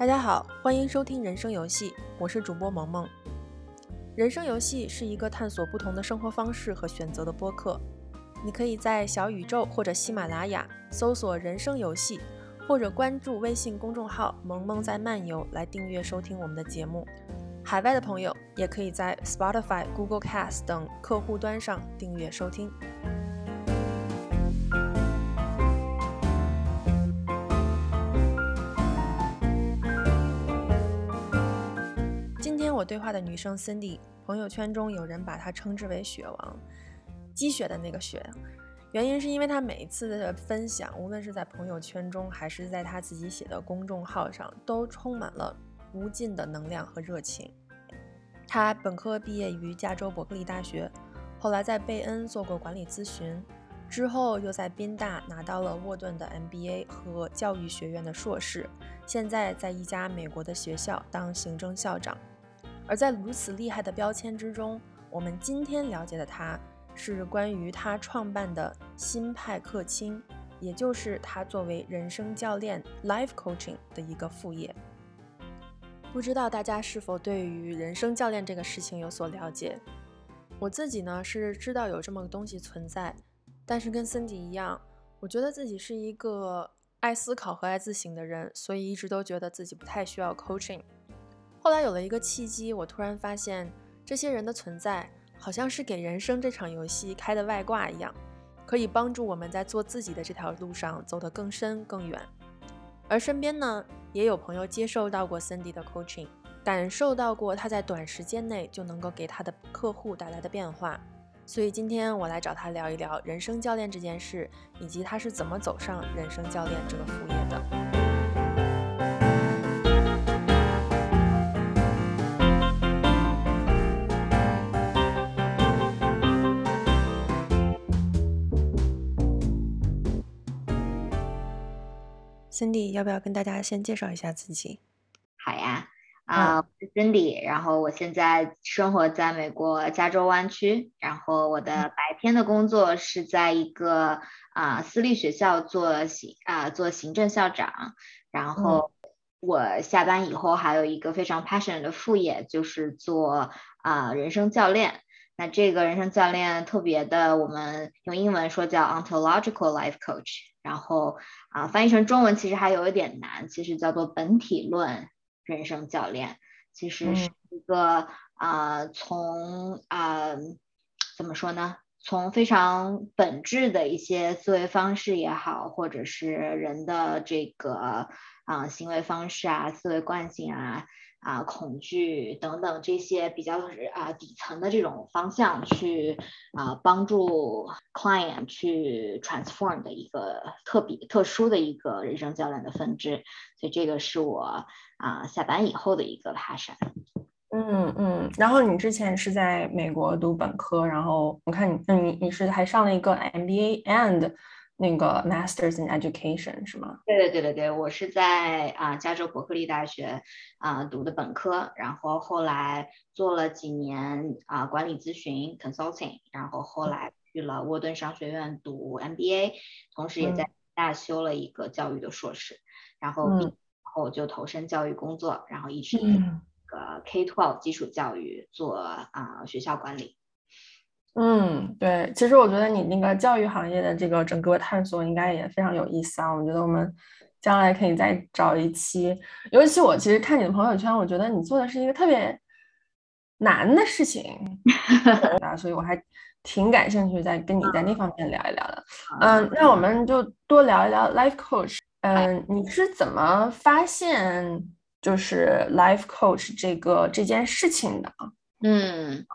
大家好，欢迎收听人生游戏，我是主播萌萌。人生游戏是一个探索不同的生活方式和选择的播客。你可以在小宇宙或者喜马拉雅搜索“人生游戏”，或者关注微信公众号“萌萌在漫游”来订阅收听我们的节目。海外的朋友也可以在 Spotify、Google Cast 等客户端上订阅收听。我对话的女生 Cindy，朋友圈中有人把她称之为“雪王”，积雪的那个雪。原因是因为她每一次的分享，无论是在朋友圈中，还是在她自己写的公众号上，都充满了无尽的能量和热情。她本科毕业于加州伯克利大学，后来在贝恩做过管理咨询，之后又在宾大拿到了沃顿的 MBA 和教育学院的硕士，现在在一家美国的学校当行政校长。而在如此厉害的标签之中，我们今天了解的他是关于他创办的新派克清，也就是他作为人生教练 （life coaching） 的一个副业。不知道大家是否对于人生教练这个事情有所了解？我自己呢是知道有这么个东西存在，但是跟森迪一样，我觉得自己是一个爱思考和爱自省的人，所以一直都觉得自己不太需要 coaching。后来有了一个契机，我突然发现这些人的存在好像是给人生这场游戏开的外挂一样，可以帮助我们在做自己的这条路上走得更深更远。而身边呢，也有朋友接受到过 Cindy 的 coaching，感受到过他在短时间内就能够给他的客户带来的变化。所以今天我来找他聊一聊人生教练这件事，以及他是怎么走上人生教练这个副业的。Cindy，要不要跟大家先介绍一下自己？好呀，啊，我是 Cindy，然后我现在生活在美国加州湾区，然后我的白天的工作是在一个啊私立学校做行啊做行政校长，然后我下班以后还有一个非常 passionate 的副业，就是做啊人生教练。那这个人生教练特别的，我们用英文说叫 ontological life coach。然后啊，翻译成中文其实还有一点难，其实叫做本体论人生教练，其实是一个啊，从啊怎么说呢？从非常本质的一些思维方式也好，或者是人的这个啊行为方式啊、思维惯性啊。啊，恐惧等等这些比较啊底层的这种方向去啊帮助 client 去 transform 的一个特别特殊的一个人生教练的分支，所以这个是我啊下班以后的一个 passion。嗯嗯，然后你之前是在美国读本科，然后我看你你你是还上了一个 MBA and。那个 Masters in Education 是吗？对对对对对，我是在啊加州伯克利大学啊读的本科，然后后来做了几年啊管理咨询 Consulting，然后后来去了沃顿商学院读 MBA，同时也在大修了一个教育的硕士，然后毕业后就投身教育工作，然后一直个 K twelve 基础教育做啊学校管理。嗯，对，其实我觉得你那个教育行业的这个整个探索应该也非常有意思啊。我觉得我们将来可以再找一期，尤其我其实看你的朋友圈，我觉得你做的是一个特别难的事情 啊，所以我还挺感兴趣，再跟你在那方面聊一聊的。嗯，那我们就多聊一聊 life coach。嗯，你是怎么发现就是 life coach 这个这件事情的？嗯。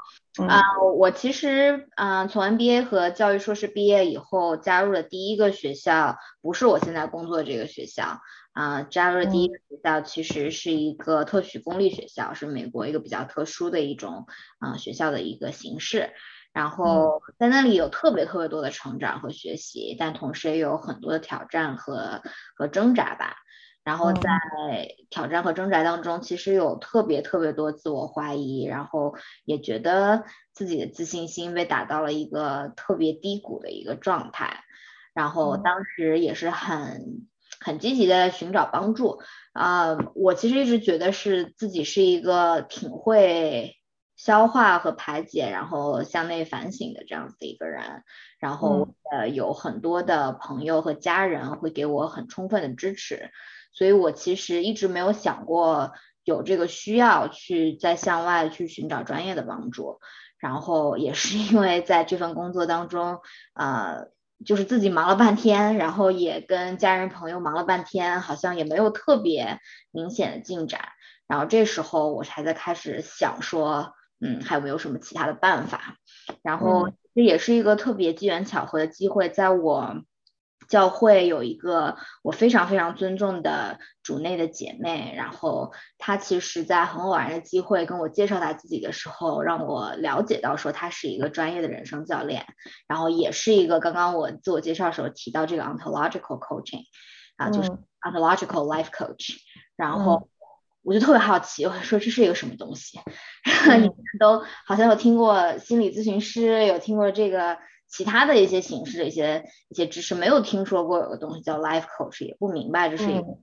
啊，我其实啊，从 MBA 和教育硕士毕业以后，加入了第一个学校，不是我现在工作这个学校啊。加入了第一个学校，其实是一个特许公立学校，是美国一个比较特殊的一种啊学校的一个形式。然后在那里有特别特别多的成长和学习，但同时也有很多的挑战和和挣扎吧。然后在挑战和挣扎当中，其实有特别特别多自我怀疑，然后也觉得自己的自信心被打到了一个特别低谷的一个状态。然后当时也是很很积极的寻找帮助。啊，我其实一直觉得是自己是一个挺会消化和排解，然后向内反省的这样子的一个人。然后呃，有很多的朋友和家人会给我很充分的支持，所以我其实一直没有想过有这个需要去再向外去寻找专业的帮助。然后也是因为在这份工作当中，呃。就是自己忙了半天，然后也跟家人朋友忙了半天，好像也没有特别明显的进展。然后这时候我才在开始想说，嗯，还有没有什么其他的办法？然后这也是一个特别机缘巧合的机会，在我。教会有一个我非常非常尊重的主内的姐妹，然后她其实，在很偶然的机会跟我介绍她自己的时候，让我了解到说她是一个专业的人生教练，然后也是一个刚刚我自我介绍的时候提到这个 ontological coaching 啊，就是 ontological life coach，然后我就特别好奇，我说这是一个什么东西？你们都好像有听过心理咨询师，有听过这个。其他的一些形式的一些一些知识没有听说过有个东西叫 life coach，也不明白这是一个。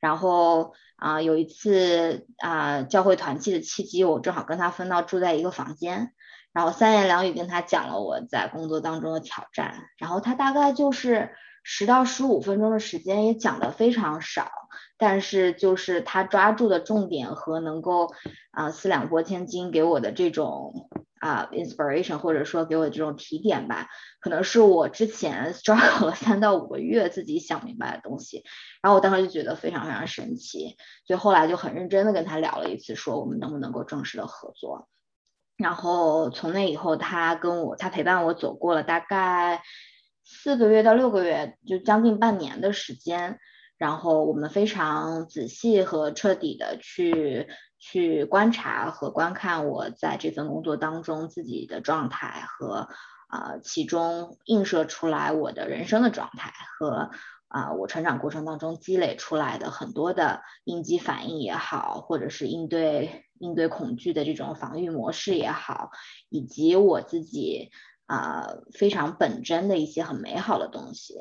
然后啊，有一次啊，教会团契的契机，我正好跟他分到住在一个房间，然后三言两语跟他讲了我在工作当中的挑战，然后他大概就是十到十五分钟的时间，也讲的非常少，但是就是他抓住的重点和能够啊四两拨千斤给我的这种。啊，inspiration 或者说给我这种提点吧，可能是我之前 struggle 了三到五个月自己想明白的东西，然后我当时就觉得非常非常神奇，所以后来就很认真的跟他聊了一次，说我们能不能够正式的合作。然后从那以后，他跟我他陪伴我走过了大概四个月到六个月，就将近半年的时间，然后我们非常仔细和彻底的去。去观察和观看我在这份工作当中自己的状态和啊其中映射出来我的人生的状态和啊我成长过程当中积累出来的很多的应激反应也好，或者是应对应对恐惧的这种防御模式也好，以及我自己啊非常本真的一些很美好的东西，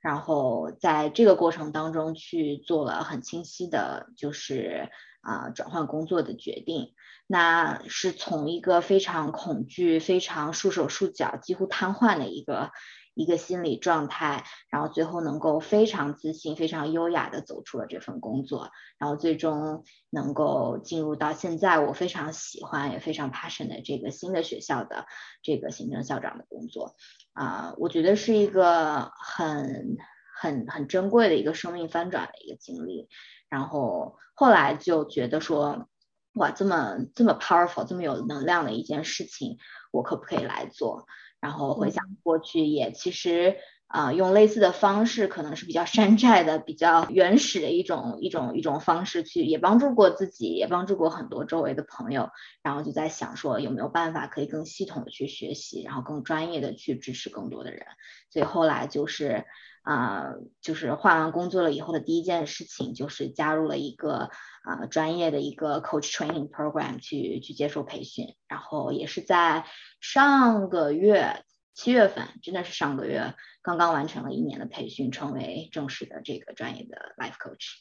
然后在这个过程当中去做了很清晰的，就是。啊，转换工作的决定，那是从一个非常恐惧、非常束手束脚、几乎瘫痪的一个一个心理状态，然后最后能够非常自信、非常优雅的走出了这份工作，然后最终能够进入到现在我非常喜欢也非常 passion 的这个新的学校的这个行政校长的工作。啊，我觉得是一个很很很珍贵的一个生命翻转的一个经历。然后后来就觉得说，哇，这么这么 powerful，这么有能量的一件事情，我可不可以来做？然后回想过去，也其实啊，用类似的方式，可能是比较山寨的、比较原始的一种一种一种方式去，也帮助过自己，也帮助过很多周围的朋友。然后就在想说，有没有办法可以更系统的去学习，然后更专业的去支持更多的人？所以后来就是。啊，就是换完工作了以后的第一件事情，就是加入了一个啊专业的一个 coach training program 去去接受培训，然后也是在上个月七月份，真的是上个月刚刚完成了一年的培训，成为正式的这个专业的 life coach。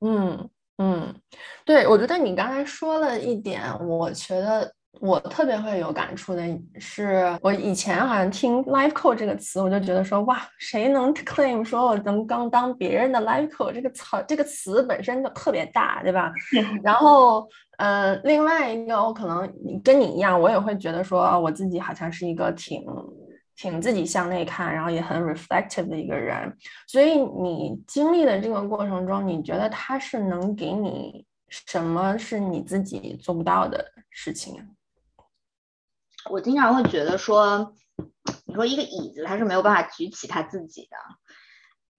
嗯嗯，对，我觉得你刚才说了一点，我觉得。我特别会有感触的是，我以前好像听 life coach 这个词，我就觉得说，哇，谁能 claim 说我能刚当别人的 life coach 这个词，这个词本身就特别大，对吧？然后，呃，另外一个，我可能跟你一样，我也会觉得说，我自己好像是一个挺挺自己向内看，然后也很 reflective 的一个人。所以你经历的这个过程中，你觉得他是能给你什么是你自己做不到的事情？我经常会觉得说，你说一个椅子它是没有办法举起它自己的，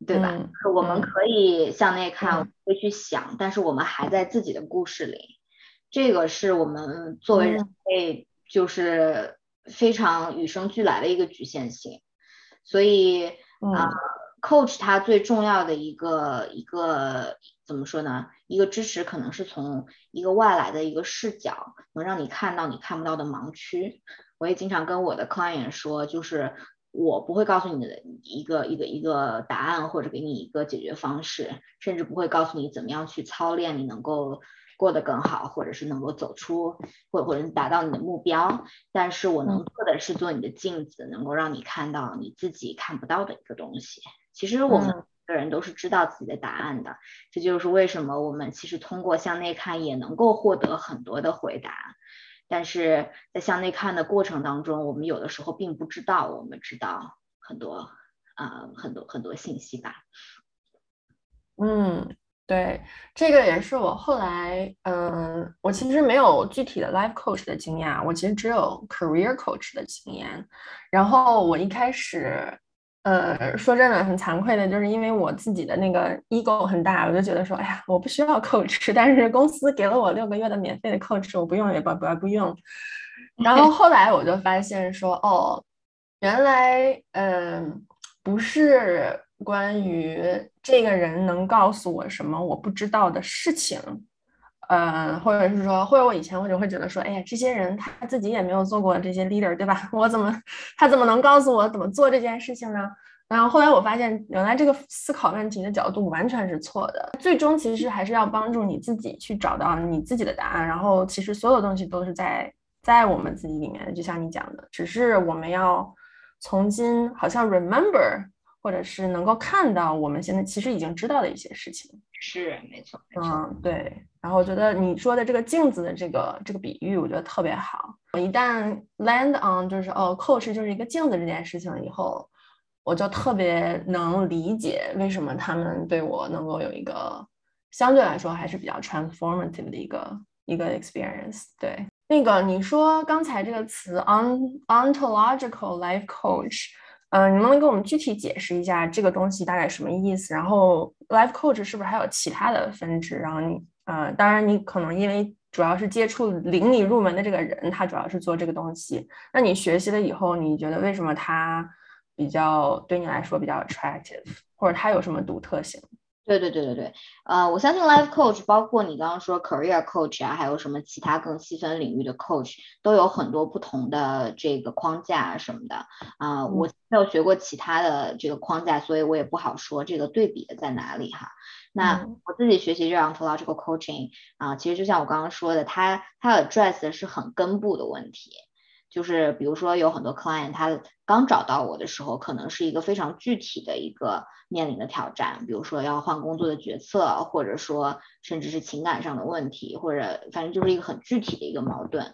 对吧？我们可以向内看，会去想，但是我们还在自己的故事里，这个是我们作为人类就是非常与生俱来的一个局限性。所以啊，coach 他最重要的一个一个怎么说呢？一个支持可能是从一个外来的一个视角，能让你看到你看不到的盲区。我也经常跟我的 client 说，就是我不会告诉你的一个一个一个答案，或者给你一个解决方式，甚至不会告诉你怎么样去操练，你能够过得更好，或者是能够走出，或或者达到你的目标。但是我能做的是做你的镜子，能够让你看到你自己看不到的一个东西。其实我们每个人都是知道自己的答案的，这就是为什么我们其实通过向内看也能够获得很多的回答。但是在向内看的过程当中，我们有的时候并不知道，我们知道很多啊，很多很多信息吧。嗯，对，这个也是我后来，嗯，我其实没有具体的 life coach 的经验，我其实只有 career coach 的经验。然后我一开始。呃，说真的，很惭愧的，就是因为我自己的那个 ego 很大，我就觉得说，哎呀，我不需要 coach，但是公司给了我六个月的免费的 coach，我不用也不不不用。然后后来我就发现说，哦，原来，嗯，不是关于这个人能告诉我什么我不知道的事情。呃，或者是说，或者我以前我就会觉得说，哎呀，这些人他自己也没有做过这些 leader，对吧？我怎么他怎么能告诉我怎么做这件事情呢？然后后来我发现，原来这个思考问题的角度完全是错的。最终其实还是要帮助你自己去找到你自己的答案。然后其实所有东西都是在在我们自己里面的，就像你讲的，只是我们要从今好像 remember，或者是能够看到我们现在其实已经知道的一些事情。是，没错，嗯，对。然后我觉得你说的这个镜子的这个这个比喻，我觉得特别好。我一旦 land on 就是哦，coach 就是一个镜子这件事情以后，我就特别能理解为什么他们对我能够有一个相对来说还是比较 transformative 的一个一个 experience。对，那个你说刚才这个词 on ontological life coach。嗯，你能不能给我们具体解释一下这个东西大概什么意思？然后，life coach 是不是还有其他的分支？然后你，呃，当然你可能因为主要是接触领你入门的这个人，他主要是做这个东西。那你学习了以后，你觉得为什么他比较对你来说比较 attractive，或者他有什么独特性？对对对对对，呃，我相信 life coach 包括你刚刚说 career coach 啊，还有什么其他更细分领域的 coach，都有很多不同的这个框架什么的啊。我没有学过其他的这个框架，所以我也不好说这个对比的在哪里哈。那我自己学习这 ontological coaching 啊，其实就像我刚刚说的，它它 address 的是很根部的问题。就是比如说有很多 client，他刚找到我的时候，可能是一个非常具体的一个面临的挑战，比如说要换工作的决策，或者说甚至是情感上的问题，或者反正就是一个很具体的一个矛盾。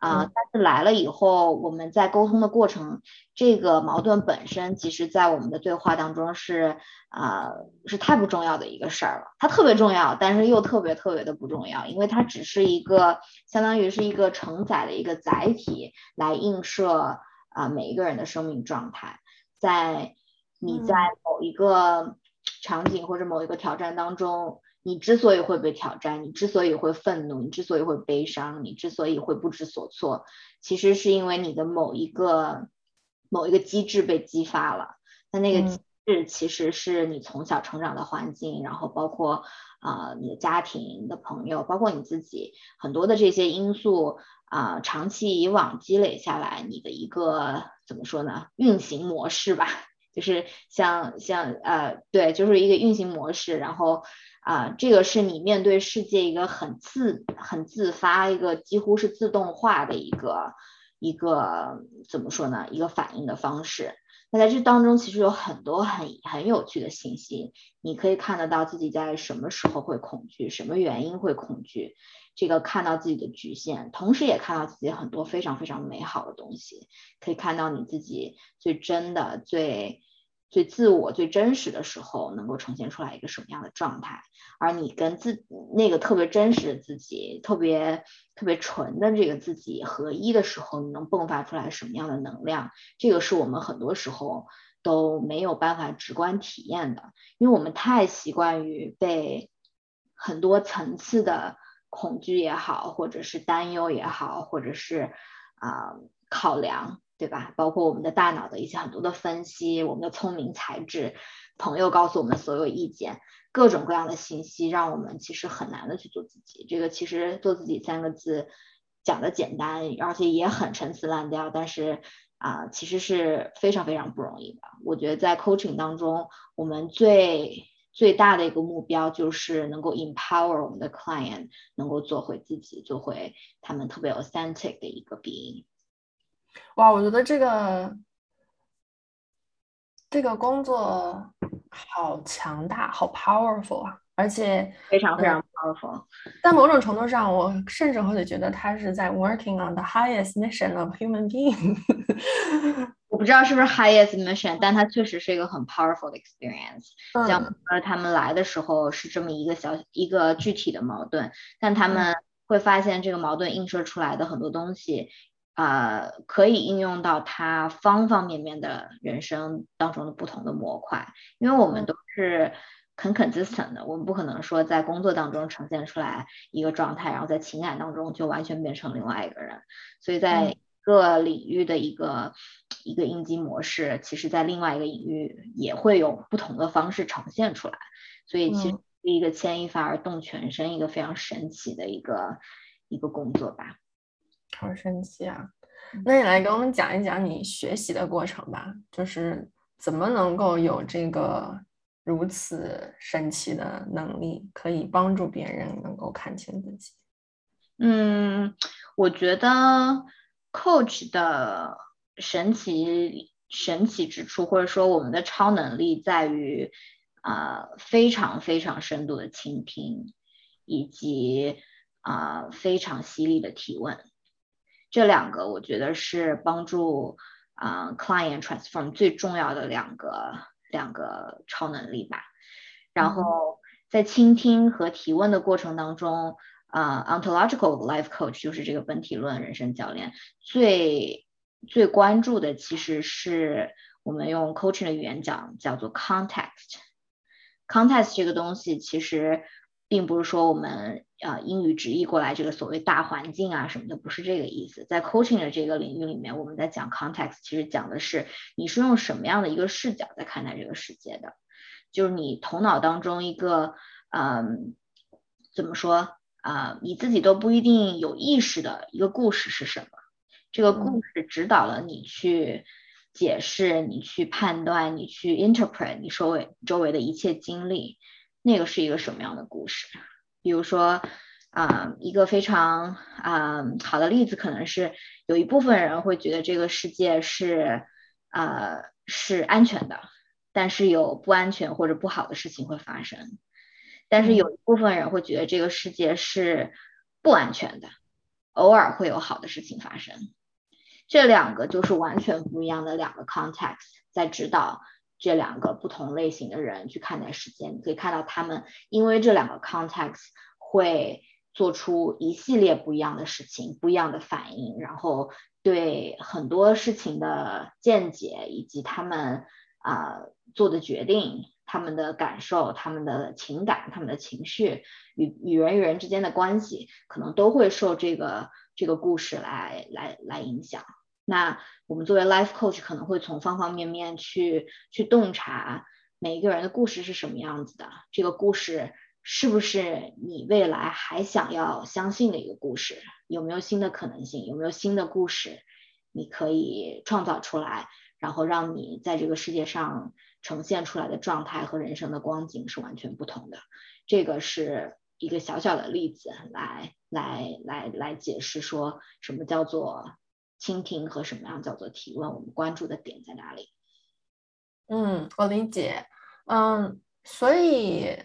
啊，但是来了以后，我们在沟通的过程，这个矛盾本身，其实在我们的对话当中是啊，是太不重要的一个事儿了。它特别重要，但是又特别特别的不重要，因为它只是一个相当于是一个承载的一个载体，来映射啊每一个人的生命状态。在你在某一个场景或者某一个挑战当中。你之所以会被挑战，你之所以会愤怒，你之所以会悲伤，你之所以会不知所措，其实是因为你的某一个某一个机制被激发了。那那个机制其实是你从小成长的环境，然后包括啊你的家庭、你的朋友，包括你自己，很多的这些因素啊，长期以往积累下来，你的一个怎么说呢？运行模式吧，就是像像呃对，就是一个运行模式，然后。啊，这个是你面对世界一个很自很自发，一个几乎是自动化的一个一个怎么说呢？一个反应的方式。那在这当中，其实有很多很很有趣的信息，你可以看得到自己在什么时候会恐惧，什么原因会恐惧，这个看到自己的局限，同时也看到自己很多非常非常美好的东西，可以看到你自己最真的最。最自我、最真实的时候，能够呈现出来一个什么样的状态？而你跟自那个特别真实的自己、特别特别纯的这个自己合一的时候，你能迸发出来什么样的能量？这个是我们很多时候都没有办法直观体验的，因为我们太习惯于被很多层次的恐惧也好，或者是担忧也好，或者是啊考量。对吧？包括我们的大脑的一些很多的分析，我们的聪明才智，朋友告诉我们所有意见，各种各样的信息，让我们其实很难的去做自己。这个其实做自己三个字讲的简单，而且也很陈词滥调，但是啊，其实是非常非常不容易的。我觉得在 coaching 当中，我们最最大的一个目标就是能够 empower 我们的 client，能够做回自己，做回他们特别 authentic 的一个 being。哇，我觉得这个这个工作好强大，好 powerful 啊！而且非常非常 powerful，在某种程度上，我甚至会觉得他是在 working on the highest mission of human being。我不知道是不是 highest mission，但它确实是一个很 powerful 的 experience。像呃，他们来的时候是这么一个小一个具体的矛盾，但他们会发现这个矛盾映射出来的很多东西，呃，可以应用到他方方面面的人生当中的不同的模块，因为我们都是。很 consistent 的，我们不可能说在工作当中呈现出来一个状态，然后在情感当中就完全变成另外一个人。所以在各领域的一个一个应激模式，其实在另外一个领域也会有不同的方式呈现出来。所以其实是一个牵一发而动全身，一个非常神奇的一个一个工作吧。好神奇啊！那你来给我们讲一讲你学习的过程吧，就是怎么能够有这个。如此神奇的能力，可以帮助别人能够看清自己。嗯，我觉得 coach 的神奇神奇之处，或者说我们的超能力，在于啊非常非常深度的倾听，以及啊非常犀利的提问。这两个，我觉得是帮助啊 client transform 最重要的两个。两个超能力吧，然后在倾听和提问的过程当中，啊，ontological life coach 就是这个本体论人生教练，最最关注的其实是我们用 coaching 的语言讲叫做 context。context 这个东西其实并不是说我们啊英语直译过来这个所谓大环境啊什么的，不是这个意思。在 coaching 的这个领域里面，我们在讲 context，其实讲的是你是用什么样的一个视角在看待这个世界的，就是你头脑当中一个嗯怎么说啊你自己都不一定有意识的一个故事是什么，这个故事指导了你去解释、你去判断、你去 interpret 你周围周围的一切经历。那个是一个什么样的故事？比如说，啊，一个非常啊好的例子，可能是有一部分人会觉得这个世界是啊是安全的，但是有不安全或者不好的事情会发生。但是有一部分人会觉得这个世界是不安全的，偶尔会有好的事情发生。这两个就是完全不一样的两个 context 在指导。这两个不同类型的人去看待时间，你可以看到他们因为这两个 context 会做出一系列不一样的事情，不一样的反应，然后对很多事情的见解以及他们啊做的决定、他们的感受、他们的情感、他们的情绪与与人与人之间的关系，可能都会受这个这个故事来来来影响。那我们作为 life coach 可能会从方方面面去去洞察每一个人的故事是什么样子的，这个故事是不是你未来还想要相信的一个故事？有没有新的可能性？有没有新的故事你可以创造出来，然后让你在这个世界上呈现出来的状态和人生的光景是完全不同的？这个是一个小小的例子来来来来解释说什么叫做。倾听和什么样叫做提问？我们关注的点在哪里？嗯，我理解。嗯，所以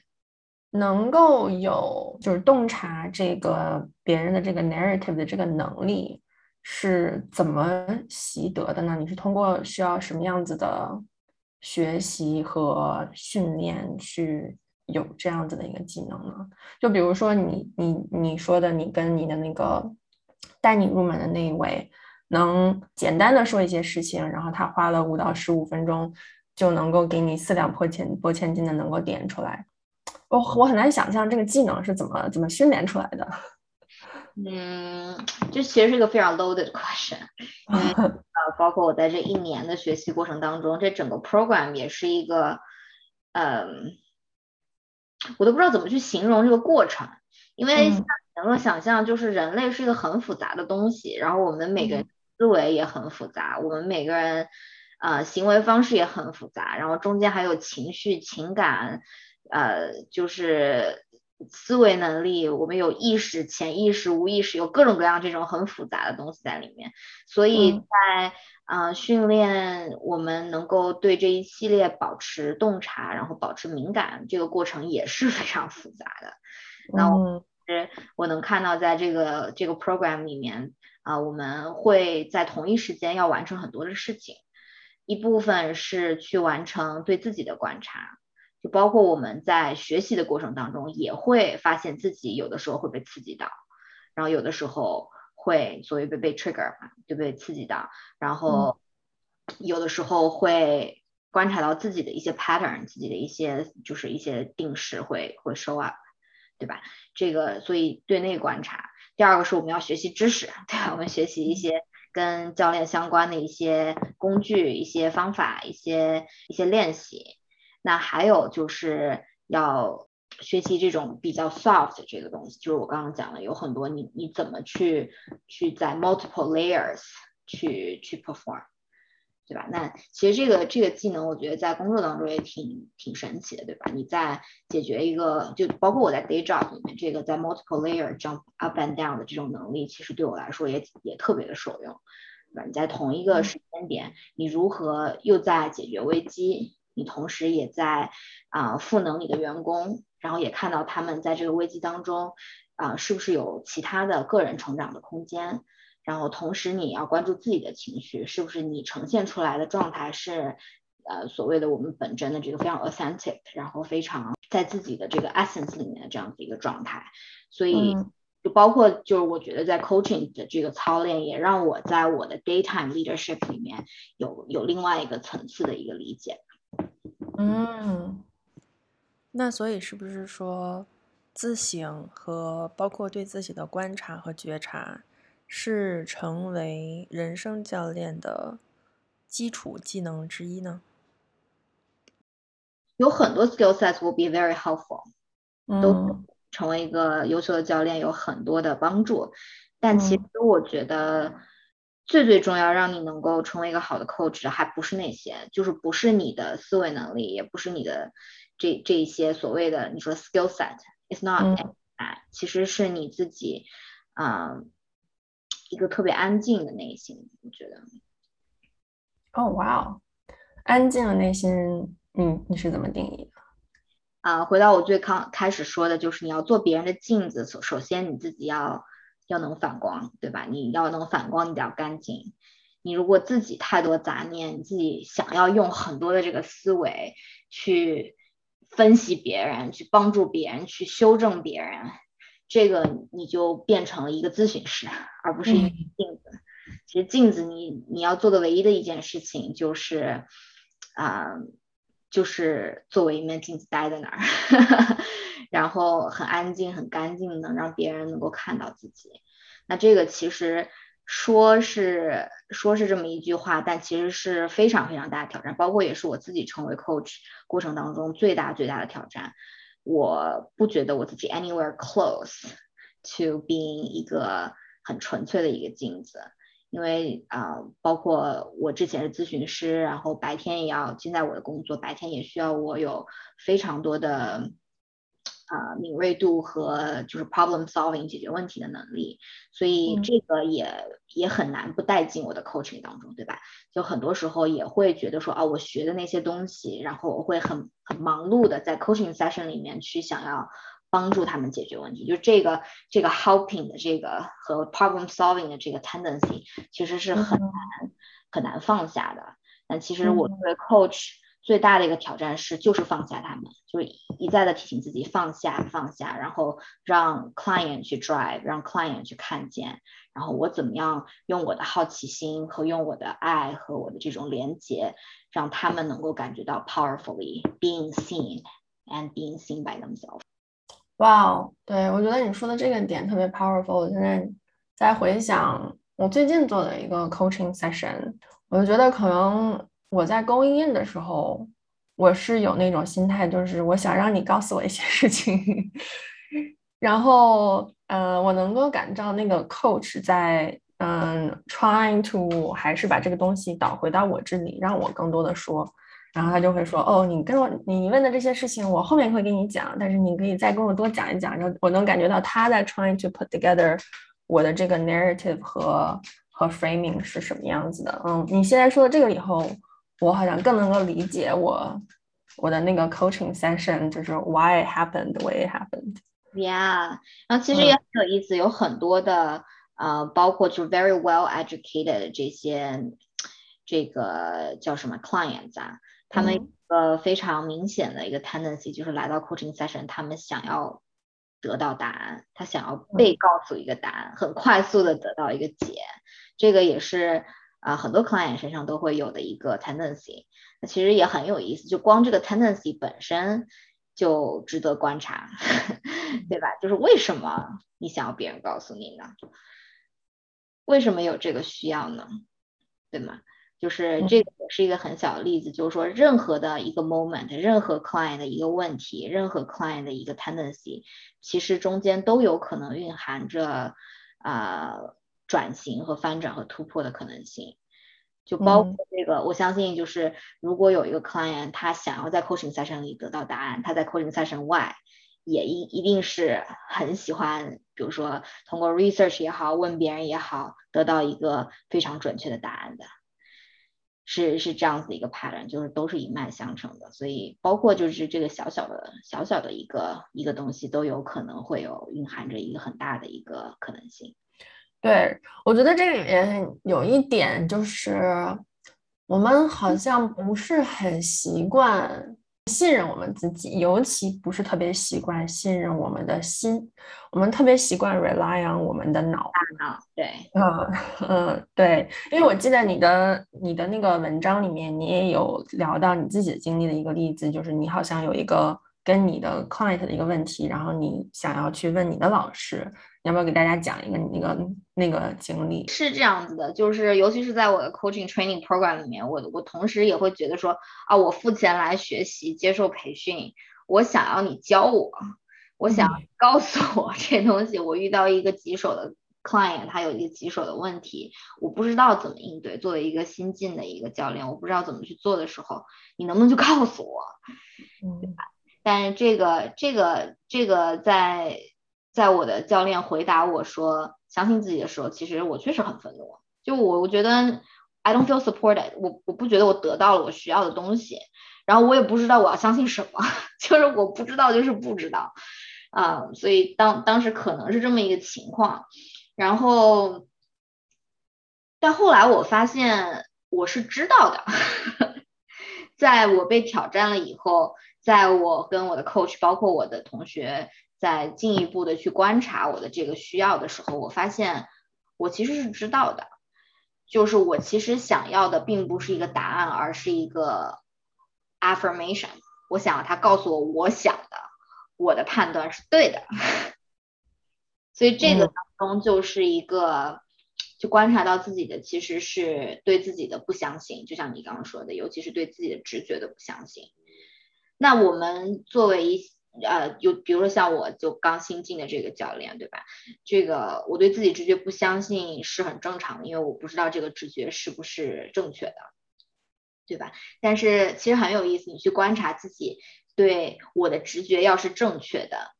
能够有就是洞察这个别人的这个 narrative 的这个能力是怎么习得的呢？你是通过需要什么样子的学习和训练去有这样子的一个技能呢？就比如说你你你说的，你跟你的那个带你入门的那一位。能简单的说一些事情，然后他花了五到十五分钟就能够给你四两拨千拨千斤的能够点出来。我我很难想象这个技能是怎么怎么训练出来的。嗯，这其实是一个非常 loaded question。因为呃，包括我在这一年的学习过程当中，这整个 program 也是一个，嗯，我都不知道怎么去形容这个过程，因为能够想象，就是人类是一个很复杂的东西，然后我们每个人。思维也很复杂，我们每个人呃行为方式也很复杂，然后中间还有情绪、情感，呃，就是思维能力，我们有意识、潜意识、无意识，有各种各样这种很复杂的东西在里面，所以在。啊，训练我们能够对这一系列保持洞察，然后保持敏感，这个过程也是非常复杂的。那我是我能看到，在这个这个 program 里面啊，我们会在同一时间要完成很多的事情。一部分是去完成对自己的观察，就包括我们在学习的过程当中，也会发现自己有的时候会被刺激到，然后有的时候。会所谓被被 trigger 嘛，就被刺激到，然后有的时候会观察到自己的一些 pattern，自己的一些就是一些定式会会 show up，对吧？这个所以对内观察。第二个是我们要学习知识，对吧？我们学习一些跟教练相关的一些工具、一些方法、一些一些练习。那还有就是要。学习这种比较 soft 这个东西，就是我刚刚讲的，有很多你你怎么去去在 multiple layers 去去 perform，对吧？那其实这个这个技能，我觉得在工作当中也挺挺神奇的，对吧？你在解决一个，就包括我在 day job 里面，这个在 multiple layer jump up and down 的这种能力，其实对我来说也也特别的受用，对吧？你在同一个时间点，你如何又在解决危机，你同时也在啊赋能你的员工。然后也看到他们在这个危机当中，啊，是不是有其他的个人成长的空间？然后同时你要关注自己的情绪，是不是你呈现出来的状态是，呃，所谓的我们本真的这个非常 authentic，然后非常在自己的这个 essence 里面的这样子一个状态。所以就包括就是我觉得在 coaching 的这个操练，也让我在我的 daytime leadership 里面有有另外一个层次的一个理解。嗯。那所以是不是说，自省和包括对自己的观察和觉察，是成为人生教练的基础技能之一呢？有很多 skill sets will be very helpful，都成为一个优秀的教练有很多的帮助。但其实我觉得最最重要，让你能够成为一个好的 coach，还不是那些，就是不是你的思维能力，也不是你的。这这一些所谓的你说 skill set，it's not，其实是你自己，嗯，一个特别安静的内心，我觉得。哦，哇哦，安静的内心，嗯，你是怎么定义的？啊，回到我最刚开始说的，就是你要做别人的镜子，首首先你自己要要能反光，对吧？你要能反光，你得要干净。你如果自己太多杂念，你自己想要用很多的这个思维去。分析别人，去帮助别人，去修正别人，这个你就变成了一个咨询师，而不是一个镜子。其实镜子，你你要做的唯一的一件事情就是，啊，就是作为一面镜子待在那儿，然后很安静、很干净能让别人能够看到自己。那这个其实。说是说是这么一句话，但其实是非常非常大的挑战，包括也是我自己成为 coach 过程当中最大最大的挑战。我不觉得我自己 anywhere close to being 一个很纯粹的一个镜子，因为啊，包括我之前是咨询师，然后白天也要现在我的工作，白天也需要我有非常多的。啊，敏锐度和就是 problem solving 解决问题的能力，所以这个也也很难不带进我的 coaching 当中，对吧？就很多时候也会觉得说，啊，我学的那些东西，然后我会很很忙碌的在 coaching session 里面去想要帮助他们解决问题，就这个这个 helping 的这个和 problem solving 的这个 tendency 其实是很难很难放下的。但其实我作为 coach。最大的一个挑战是，就是放下他们，就是一再的提醒自己放下，放下，然后让 client 去 drive，让 client 去看见，然后我怎么样用我的好奇心和用我的爱和我的这种连接，让他们能够感觉到 powerfully being seen and being seen by themselves。哇哦，对我觉得你说的这个点特别 powerful。我现在在回想我最近做的一个 coaching session，我就觉得可能。我在 going in 的时候，我是有那种心态，就是我想让你告诉我一些事情，然后，呃，我能够感到那个 coach 在，嗯，trying to 还是把这个东西导回到我这里，让我更多的说。然后他就会说，哦，你跟我你问的这些事情，我后面会跟你讲，但是你可以再跟我多讲一讲。然后我能感觉到他在 trying to put together 我的这个 narrative 和和 framing 是什么样子的。嗯，你现在说的这个以后，我好像更能够理解我我的那个 coaching session 就是 why it happened the way it happened。Yeah，然后其实也很有意思，有很多的呃，包括就 very well educated 这些这个叫什么 clients 啊。他们一个非常明显的一个 tendency 就是来到 coaching session，他们想要得到答案，他想要被告诉一个答案，很快速的得到一个解。这个也是啊，很多 client 身上都会有的一个 tendency。那其实也很有意思，就光这个 tendency 本身就值得观察，对吧？就是为什么你想要别人告诉你呢？为什么有这个需要呢？对吗？就是这个也是一个很小的例子，就是说任何的一个 moment，任何 client 的一个问题，任何 client 的一个 tendency，其实中间都有可能蕴含着啊转型和翻转和突破的可能性。就包括这个，我相信就是如果有一个 client 他想要在 coaching session 里得到答案，他在 coaching session 外也一一定是很喜欢，比如说通过 research 也好，问别人也好，得到一个非常准确的答案的。是是这样子的一个 pattern，就是都是一脉相承的，所以包括就是这个小小的小小的一个一个东西，都有可能会有蕴含着一个很大的一个可能性。对，我觉得这里面有一点就是，我们好像不是很习惯。信任我们自己，尤其不是特别习惯信任我们的心。我们特别习惯 rely on 我们的脑。大脑，对，嗯嗯，对。因为我记得你的你的那个文章里面，你也有聊到你自己的经历的一个例子，就是你好像有一个跟你的 client 的一个问题，然后你想要去问你的老师。要不要给大家讲一个你那个那个经历？是这样子的，就是尤其是在我的 coaching training program 里面，我我同时也会觉得说啊，我付钱来学习接受培训，我想要你教我，我想告诉我 这东西。我遇到一个棘手的 client，他有一个棘手的问题，我不知道怎么应对。作为一个新进的一个教练，我不知道怎么去做的时候，你能不能就告诉我？嗯，但是这个这个这个在。在我的教练回答我说相信自己的时候，其实我确实很愤怒。就我我觉得 I don't feel supported，我我不觉得我得到了我需要的东西，然后我也不知道我要相信什么，就是我不知道就是不知道啊。所以当当时可能是这么一个情况，然后但后来我发现我是知道的，在我被挑战了以后，在我跟我的 coach，包括我的同学。在进一步的去观察我的这个需要的时候，我发现我其实是知道的，就是我其实想要的并不是一个答案，而是一个 affirmation。我想要他告诉我我想的，我的判断是对的。所以这个当中就是一个，就观察到自己的其实是对自己的不相信，就像你刚刚说的，尤其是对自己的直觉的不相信。那我们作为一。呃，有比如说像我就刚新进的这个教练，对吧？这个我对自己直觉不相信是很正常的，因为我不知道这个直觉是不是正确的，对吧？但是其实很有意思，你去观察自己对我的直觉要是正确的，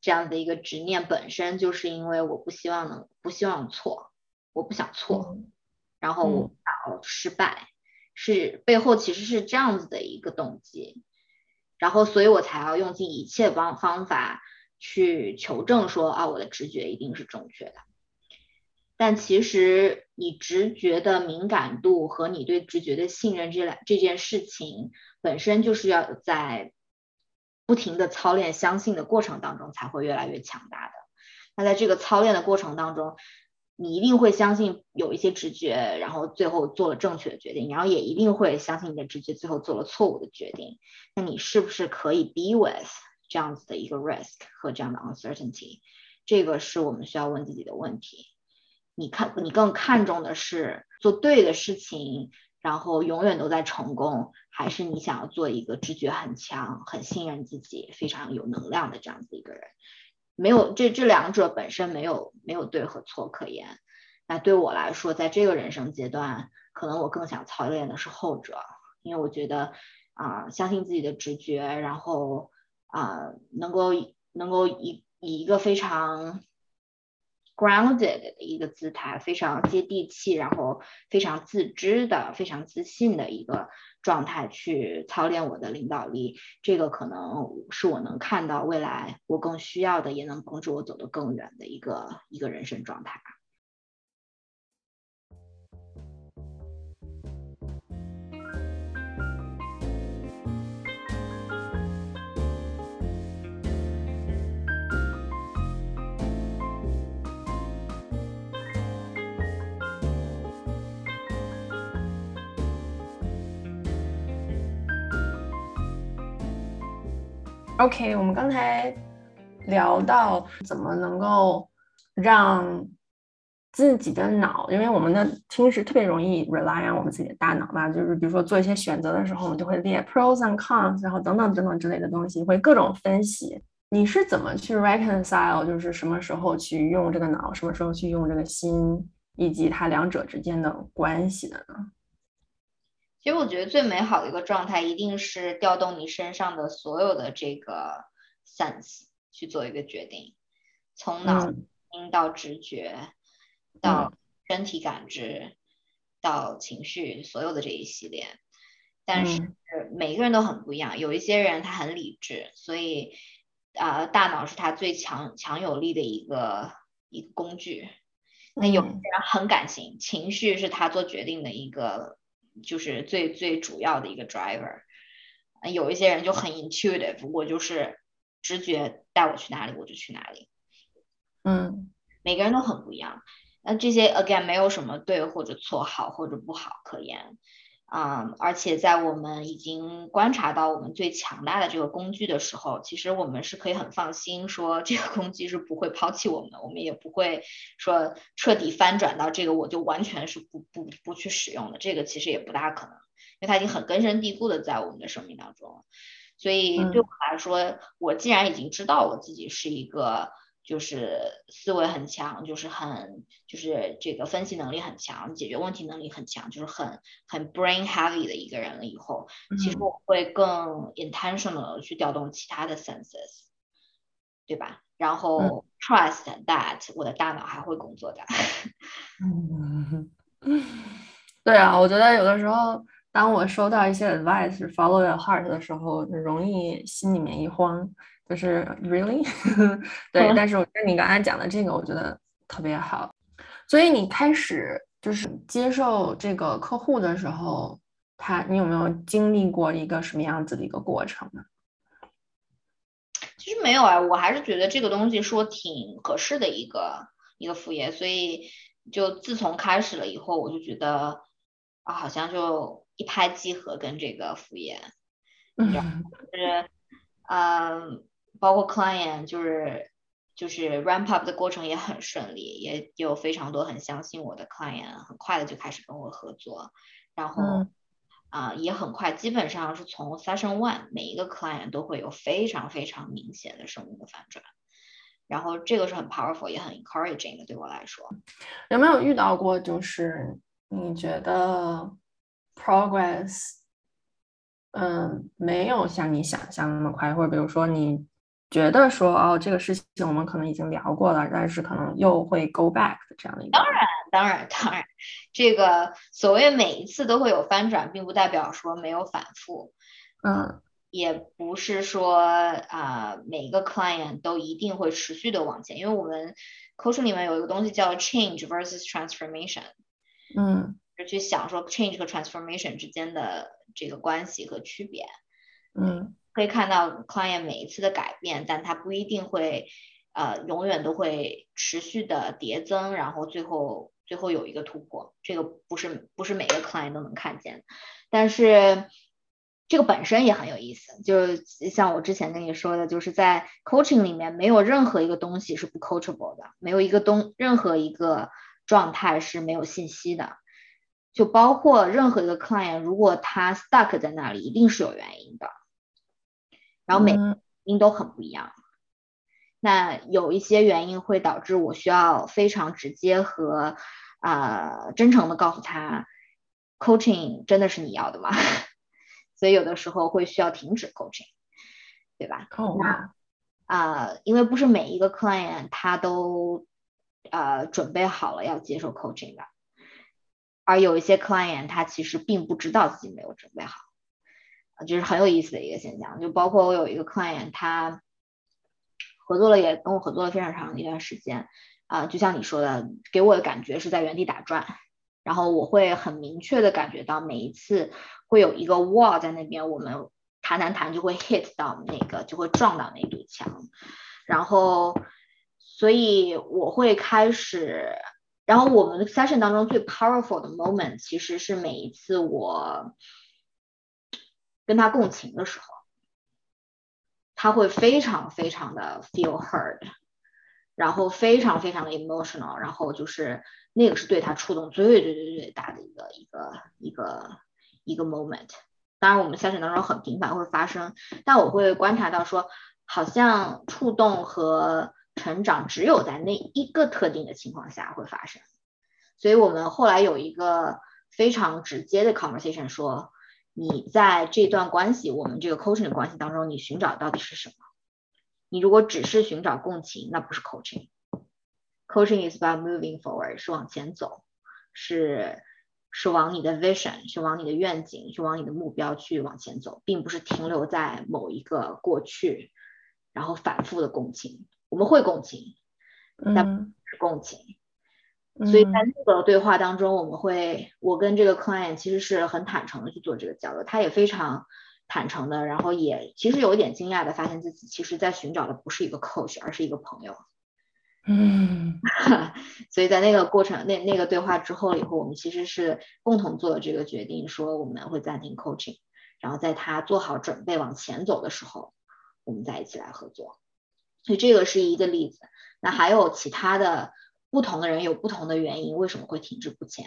这样的一个执念本身就是因为我不希望能不希望错，我不想错，然后我不想失败，是背后其实是这样子的一个动机。然后，所以我才要用尽一切方方法去求证，说啊，我的直觉一定是正确的。但其实，你直觉的敏感度和你对直觉的信任，这两这件事情本身就是要在不停的操练、相信的过程当中，才会越来越强大的。那在这个操练的过程当中，你一定会相信有一些直觉，然后最后做了正确的决定，然后也一定会相信你的直觉，最后做了错误的决定。那你是不是可以 be with 这样子的一个 risk 和这样的 uncertainty？这个是我们需要问自己的问题。你看，你更看重的是做对的事情，然后永远都在成功，还是你想要做一个直觉很强、很信任自己、非常有能量的这样子一个人？没有这这两者本身没有没有对和错可言，那对我来说，在这个人生阶段，可能我更想操练的是后者，因为我觉得啊，相信自己的直觉，然后啊，能够能够以以一个非常 grounded 的一个姿态，非常接地气，然后非常自知的、非常自信的一个状态去操练我的领导力，这个可能是我能看到未来我更需要的，也能帮助我走得更远的一个一个人生状态。OK，我们刚才聊到怎么能够让自己的脑，因为我们的听是特别容易 rely on 我们自己的大脑嘛，就是比如说做一些选择的时候，我们就会列 pros and cons，然后等等等等之类的东西，会各种分析。你是怎么去 reconcile，就是什么时候去用这个脑，什么时候去用这个心，以及它两者之间的关系的呢？其实我觉得最美好的一个状态，一定是调动你身上的所有的这个 sense 去做一个决定，从脑筋到直觉，到身体感知，到情绪，所有的这一系列。但是每个人都很不一样，有一些人他很理智，所以啊，大脑是他最强强有力的一个一个工具。那有些人很感性，情绪是他做决定的一个。就是最最主要的一个 driver，有一些人就很 intuitive，我就是直觉带我去哪里我就去哪里，嗯，每个人都很不一样，那这些 again 没有什么对或者错，好或者不好可言。啊，而且在我们已经观察到我们最强大的这个工具的时候，其实我们是可以很放心说这个工具是不会抛弃我们的，我们也不会说彻底翻转到这个我就完全是不不不去使用的，这个其实也不大可能，因为它已经很根深蒂固的在我们的生命当中，所以对我来说，我既然已经知道我自己是一个。就是思维很强，就是很就是这个分析能力很强，解决问题能力很强，就是很很 brain heavy 的一个人了。以后其实我会更 intentional 去调动其他的 senses，对吧？然后 trust that 我的大脑还会工作的。嗯对啊，我觉得有的时候，当我收到一些 advice follow your heart 的时候，容易心里面一慌。就是 really 对，但是我觉得你刚才讲的这个，我觉得特别好。所以你开始就是接受这个客户的时候，他你有没有经历过一个什么样子的一个过程呢？其实没有啊，我还是觉得这个东西说挺合适的一个一个副业，所以就自从开始了以后，我就觉得啊，好像就一拍即合跟这个副业，就是嗯。包括 client 就是就是 ramp up 的过程也很顺利，也有非常多很相信我的 client，很快的就开始跟我合作，然后啊也很快，基本上是从 session one 每一个 client 都会有非常非常明显的生物的反转，然后这个是很 powerful 也很 encouraging 的对我来说。有没有遇到过就是你觉得 progress 嗯没有像你想象那么快，或者比如说你。觉得说哦，这个事情我们可能已经聊过了，但是可能又会 go back 的这样的一个。当然，当然，当然，这个所谓每一次都会有翻转，并不代表说没有反复。嗯，也不是说啊，每一个 client 都一定会持续的往前，因为我们 coaching 里面有一个东西叫 change versus transformation。嗯，就去想说 change 和 transformation 之间的这个关系和区别。嗯。可以看到 client 每一次的改变，但它不一定会，呃，永远都会持续的叠增，然后最后最后有一个突破。这个不是不是每个 client 都能看见，但是这个本身也很有意思。就像我之前跟你说的，就是在 coaching 里面，没有任何一个东西是不 coachable 的，没有一个东任何一个状态是没有信息的。就包括任何一个 client，如果他 stuck 在那里，一定是有原因的。然后每个因都很不一样，那有一些原因会导致我需要非常直接和啊，真诚的告诉他，coaching 真的是你要的吗？所以有的时候会需要停止 coaching，对吧？哦，那啊，因为不是每一个 client 他都呃准备好了要接受 coaching 的，而有一些 client 他其实并不知道自己没有准备好，就是很有意思的一个现象。就包括我有一个 client，他合作了也跟我合作了非常长的一段时间。啊，就像你说的，给我的感觉是在原地打转，然后我会很明确的感觉到每一次会有一个 wall 在那边，我们谈谈谈就会 hit 到那个，就会撞到那堵墙，然后所以我会开始，然后我们的 session 当中最 powerful 的 moment 其实是每一次我跟他共情的时候，他会非常非常的 feel heard。然后非常非常的 emotional，然后就是那个是对他触动最最最最大的一个一个一个一个 moment。当然我们 session 当中很频繁会发生，但我会观察到说，好像触动和成长只有在那一个特定的情况下会发生。所以我们后来有一个非常直接的 conversation，说你在这段关系，我们这个 coaching 的关系当中，你寻找到底是什么？你如果只是寻找共情，那不是 coaching。coaching is about moving forward，是往前走，是是往你的 vision，是往你的愿景，是往你的目标去往前走，并不是停留在某一个过去，然后反复的共情。我们会共情，但不是共情。所以在那个对话当中，我们会，我跟这个 client 其实是很坦诚的去做这个交流，他也非常。坦诚的，然后也其实有一点惊讶的发现自己，其实在寻找的不是一个 coach，而是一个朋友。嗯，所以在那个过程、那那个对话之后以后，我们其实是共同做了这个决定，说我们会暂停 coaching，然后在他做好准备往前走的时候，我们再一起来合作。所以这个是一个例子。那还有其他的不同的人有不同的原因，为什么会停滞不前？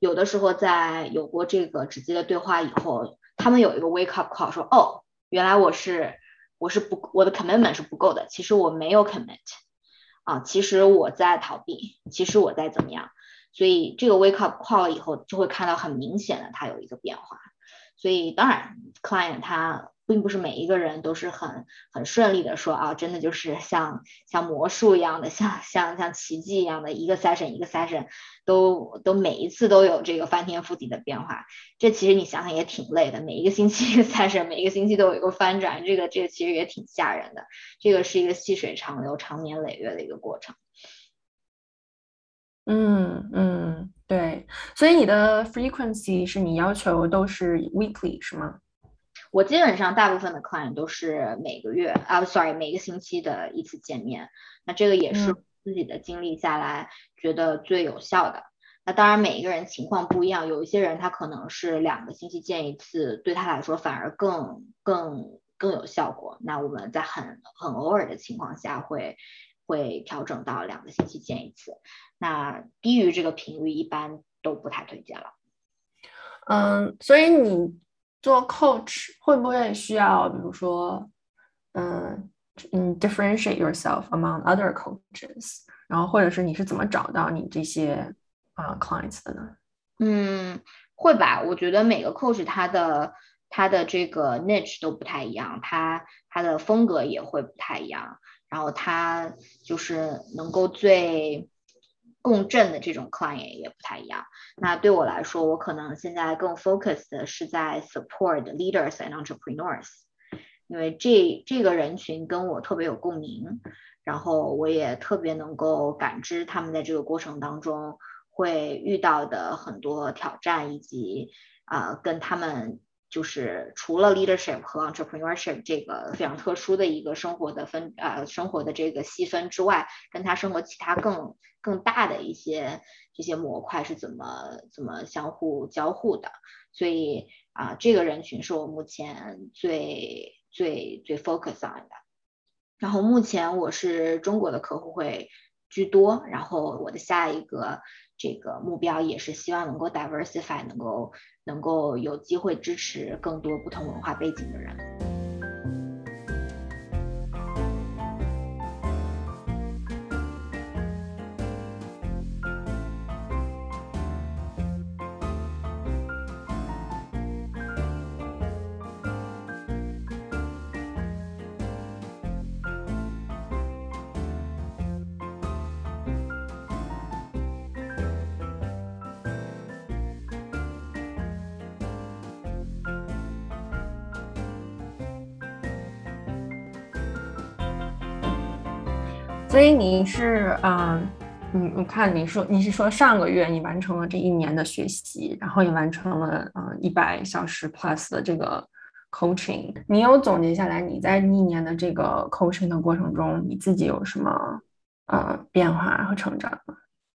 有的时候在有过这个直接的对话以后。他们有一个 wake up call，说哦，原来我是我是不我的 commitment 是不够的，其实我没有 commit 啊，其实我在逃避，其实我在怎么样，所以这个 wake up call 以后，就会看到很明显的它有一个变化，所以当然 client 他。并不是每一个人都是很很顺利的说啊，真的就是像像魔术一样的，像像像奇迹一样的一个 session 一个 session 都都每一次都有这个翻天覆地的变化。这其实你想想也挺累的，每一个星期 session，每一个星期都有一个翻转，这个这个其实也挺吓人的。这个是一个细水长流、长年累月的一个过程。嗯嗯，对。所以你的 frequency 是你要求都是 weekly 是吗？我基本上大部分的 client 都是每个月啊，sorry，每个星期的一次见面。那这个也是自己的经历下来觉得最有效的。那当然每一个人情况不一样，有一些人他可能是两个星期见一次，对他来说反而更更更有效果。那我们在很很偶尔的情况下会会调整到两个星期见一次。那低于这个频率一般都不太推荐了。嗯，所以你。做 coach 会不会需要，比如说，嗯嗯，differentiate yourself among other coaches，然后或者是你是怎么找到你这些啊 clients 的呢？嗯，会吧。我觉得每个 coach 他的他的这个 niche 都不太一样，他他的风格也会不太一样，然后他就是能够最。共振的这种 client 也不太一样。那对我来说，我可能现在更 focus 的是在 support leaders and entrepreneurs，因为这这个人群跟我特别有共鸣，然后我也特别能够感知他们在这个过程当中会遇到的很多挑战，以及啊跟他们。就是除了 leadership 和 entrepreneurship 这个非常特殊的一个生活的分呃生活的这个细分之外，跟他生活其他更更大的一些这些模块是怎么怎么相互交互的，所以啊这个人群是我目前最最最 focus on 的。然后目前我是中国的客户会居多，然后我的下一个。这个目标也是希望能够 diversify，能够能够有机会支持更多不同文化背景的人。所以你是嗯嗯，我看你说你是说上个月你完成了这一年的学习，然后也完成了嗯一百小时 plus 的这个 coaching。你有总结下来你在一年的这个 coaching 的过程中，你自己有什么呃变化和成长吗？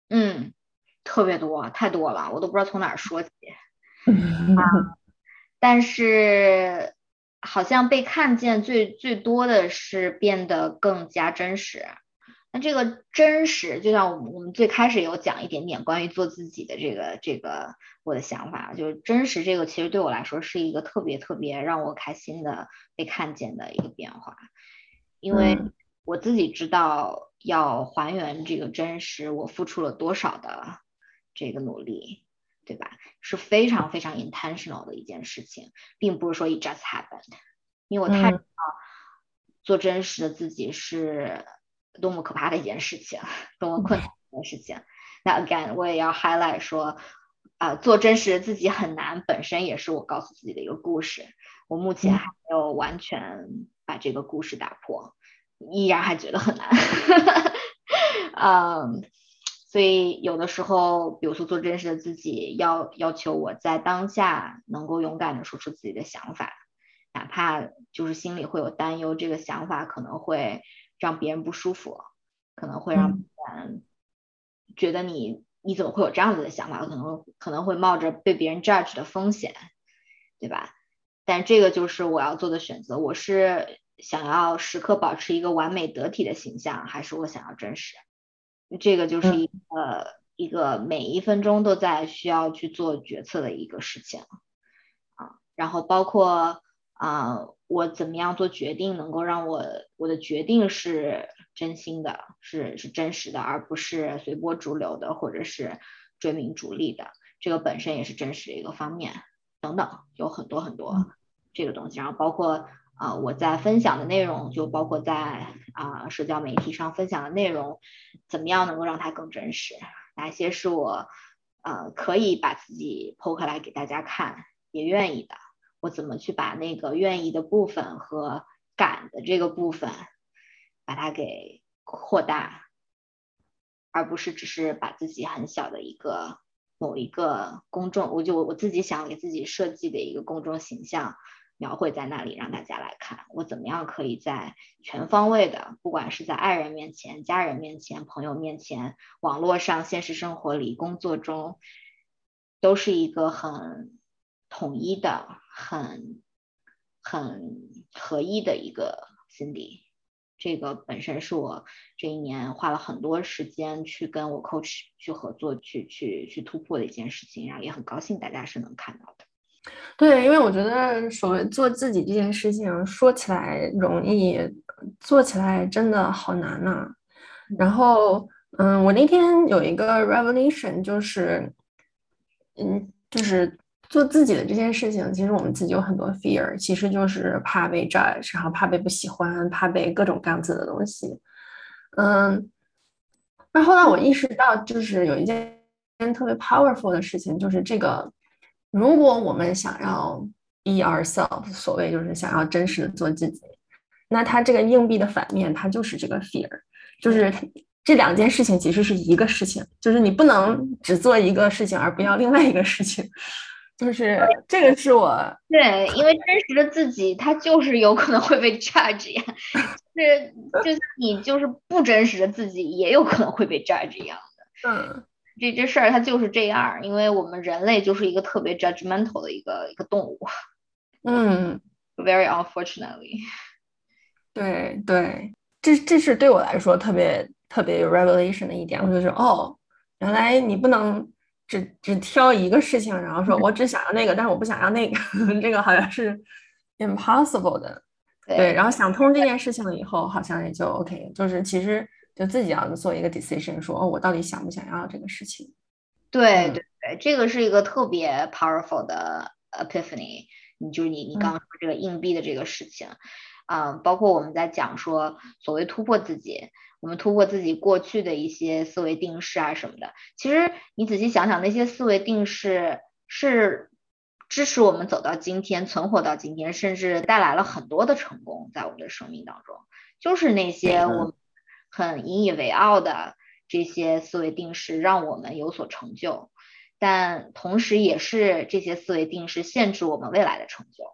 嗯，特别多，太多了，我都不知道从哪儿说起。啊，但是好像被看见最最多的是变得更加真实。那这个真实，就像我们最开始有讲一点点关于做自己的这个这个我的想法，就是真实这个其实对我来说是一个特别特别让我开心的被看见的一个变化，因为我自己知道要还原这个真实，我付出了多少的这个努力，对吧？是非常非常 intentional 的一件事情，并不是说 it just happened，因为我太知道做真实的自己是。多么可怕的一件事情，多么困难的事情。那 again，我也要 highlight 说，啊，做真实的自己很难，本身也是我告诉自己的一个故事。我目前还没有完全把这个故事打破，依然还觉得很难。嗯，所以有的时候，比如说做真实的自己，要要求我在当下能够勇敢的说出自己的想法，哪怕就是心里会有担忧，这个想法可能会。让别人不舒服，可能会让别人觉得你你怎么会有这样子的想法？可能可能会冒着被别人 judge 的风险，对吧？但这个就是我要做的选择。我是想要时刻保持一个完美得体的形象，还是我想要真实？这个就是一个一个每一分钟都在需要去做决策的一个事情啊。然后包括啊。我怎么样做决定，能够让我我的决定是真心的，是是真实的，而不是随波逐流的，或者是追名逐利的。这个本身也是真实的一个方面，等等，有很多很多这个东西。然后包括啊，我在分享的内容，就包括在啊社交媒体上分享的内容，怎么样能够让它更真实？哪些是我呃可以把自己剖开来给大家看，也愿意的。我怎么去把那个愿意的部分和敢的这个部分，把它给扩大，而不是只是把自己很小的一个某一个公众，我就我自己想给自己设计的一个公众形象描绘在那里，让大家来看我怎么样可以在全方位的，不管是在爱人面前、家人面前、朋友面前、网络上、现实生活里、工作中，都是一个很统一的。很很合一的一个 Cindy，这个本身是我这一年花了很多时间去跟我 coach 去合作，去去去突破的一件事情，然后也很高兴大家是能看到的。对，因为我觉得所谓做自己这件事情，说起来容易，做起来真的好难呐。然后，嗯，我那天有一个 revelation，就是，嗯，就是。做自己的这件事情，其实我们自己有很多 fear，其实就是怕被 judge，然后怕被不喜欢，怕被各种各样子的东西。嗯，那后来我意识到，就是有一件特别 powerful 的事情，就是这个，如果我们想要 be ourselves，所谓就是想要真实的做自己，那它这个硬币的反面，它就是这个 fear，就是这两件事情其实是一个事情，就是你不能只做一个事情而不要另外一个事情。就是这个是我 对，因为真实的自己，他就是有可能会被 judge 呀，是就像你就是不真实的自己，也有可能会被 judge 一样的。嗯，这这事儿它就是这样，因为我们人类就是一个特别 judgmental 的一个一个动物。嗯，very unfortunately。对对，这这是对我来说特别特别有 revelation 的一点，我就是哦，原来你不能。只只挑一个事情，然后说我只想要那个，但是我不想要那个，这个好像是 impossible 的。对，然后想通这件事情了以后，好像也就 OK，就是其实就自己要做一个 decision，说哦，我到底想不想要这个事情？对对对，这个是一个特别 powerful 的 epiphany。你就是你你刚刚说这个硬币的这个事情，嗯，包括我们在讲说所谓突破自己。我们突破自己过去的一些思维定式啊什么的，其实你仔细想想，那些思维定式是支持我们走到今天、存活到今天，甚至带来了很多的成功在我们的生命当中。就是那些我很引以为傲的这些思维定式，让我们有所成就，但同时也是这些思维定式限制我们未来的成就。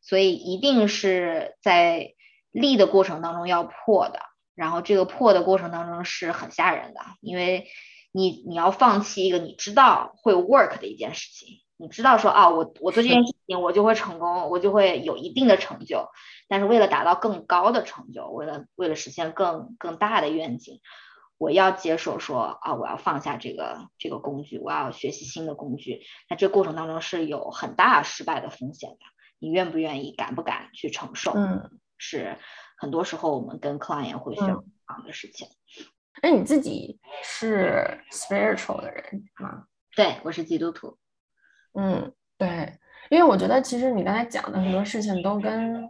所以一定是在立的过程当中要破的，然后这个破的过程当中是很吓人的，因为你你要放弃一个你知道会 work 的一件事情，你知道说啊，我我做这件事情我就会成功，我就会有一定的成就，但是为了达到更高的成就，为了为了实现更更大的愿景，我要接受说啊，我要放下这个这个工具，我要学习新的工具，那这过程当中是有很大失败的风险的。你愿不愿意，敢不敢去承受？嗯，是很多时候我们跟 client 会选这的事情。那你自己是 spiritual 的人吗？对，我是基督徒。嗯，对，因为我觉得其实你刚才讲的很多事情都跟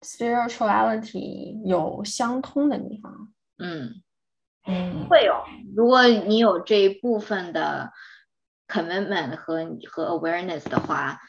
spirituality 有相通的地方。嗯嗯，会有。如果你有这一部分的 commitment 和和 awareness 的话。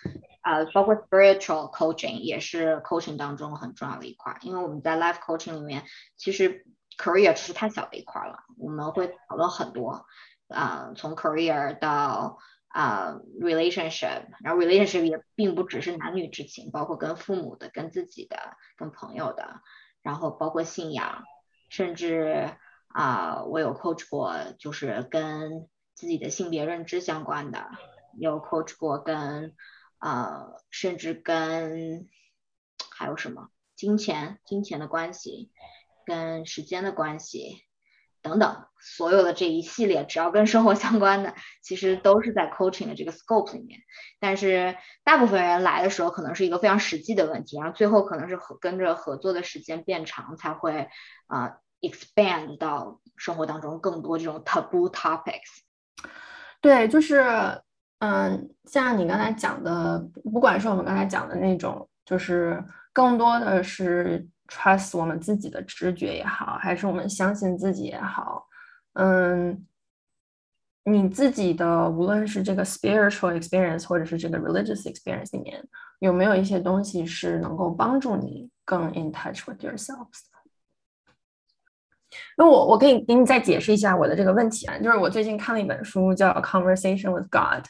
呃，包括 spiritual coaching 也是 coaching 当中很重要的一块，因为我们在 life coaching 里面，其实 career 只是太小的一块了，我们会讨论很多，啊，从 career 到啊 relationship，然后 relationship 也并不只是男女之情，包括跟父母的、跟自己的、跟朋友的，然后包括信仰，甚至啊，我有 coach 过，就是跟自己的性别认知相关的，有 coach 过跟呃，甚至跟还有什么金钱、金钱的关系，跟时间的关系等等，所有的这一系列，只要跟生活相关的，其实都是在 coaching 的这个 scope 里面。但是大部分人来的时候，可能是一个非常实际的问题，然后最后可能是合跟着合作的时间变长，才会啊 expand 到生活当中更多这种 taboo topics。对，就是。嗯，像你刚才讲的，不管是我们刚才讲的那种，就是更多的是 trust 我们自己的直觉也好，还是我们相信自己也好，嗯，你自己的无论是这个 spiritual experience 或者是这个 religious experience 里面，有没有一些东西是能够帮助你更 in touch with yourselves？那我我可以给你再解释一下我的这个问题啊，就是我最近看了一本书叫《Conversation with God》。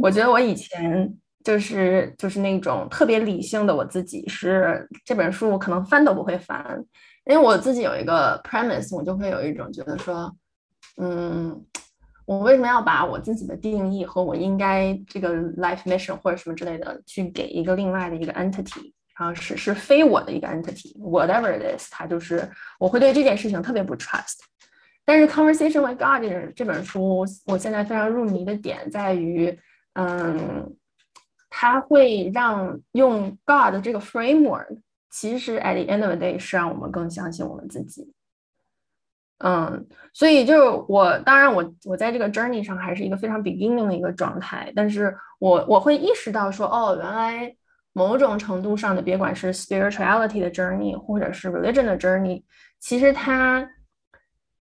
我觉得我以前就是就是那种特别理性的我自己，是这本书我可能翻都不会翻，因为我自己有一个 premise，我就会有一种觉得说，嗯，我为什么要把我自己的定义和我应该这个 life mission 或者什么之类的去给一个另外的一个 entity，然后是是非我的一个 entity，whatever it is，它就是我会对这件事情特别不 trust。但是 Conversation with God 这这本书，我现在非常入迷的点在于。嗯，它会让用 God 这个 framework，其实 at the end of the day 是让我们更相信我们自己。嗯，所以就是我当然我我在这个 journey 上还是一个非常 beginning 的一个状态，但是我我会意识到说，哦，原来某种程度上的，别管是 spirituality 的 journey，或者是 religion 的 journey，其实它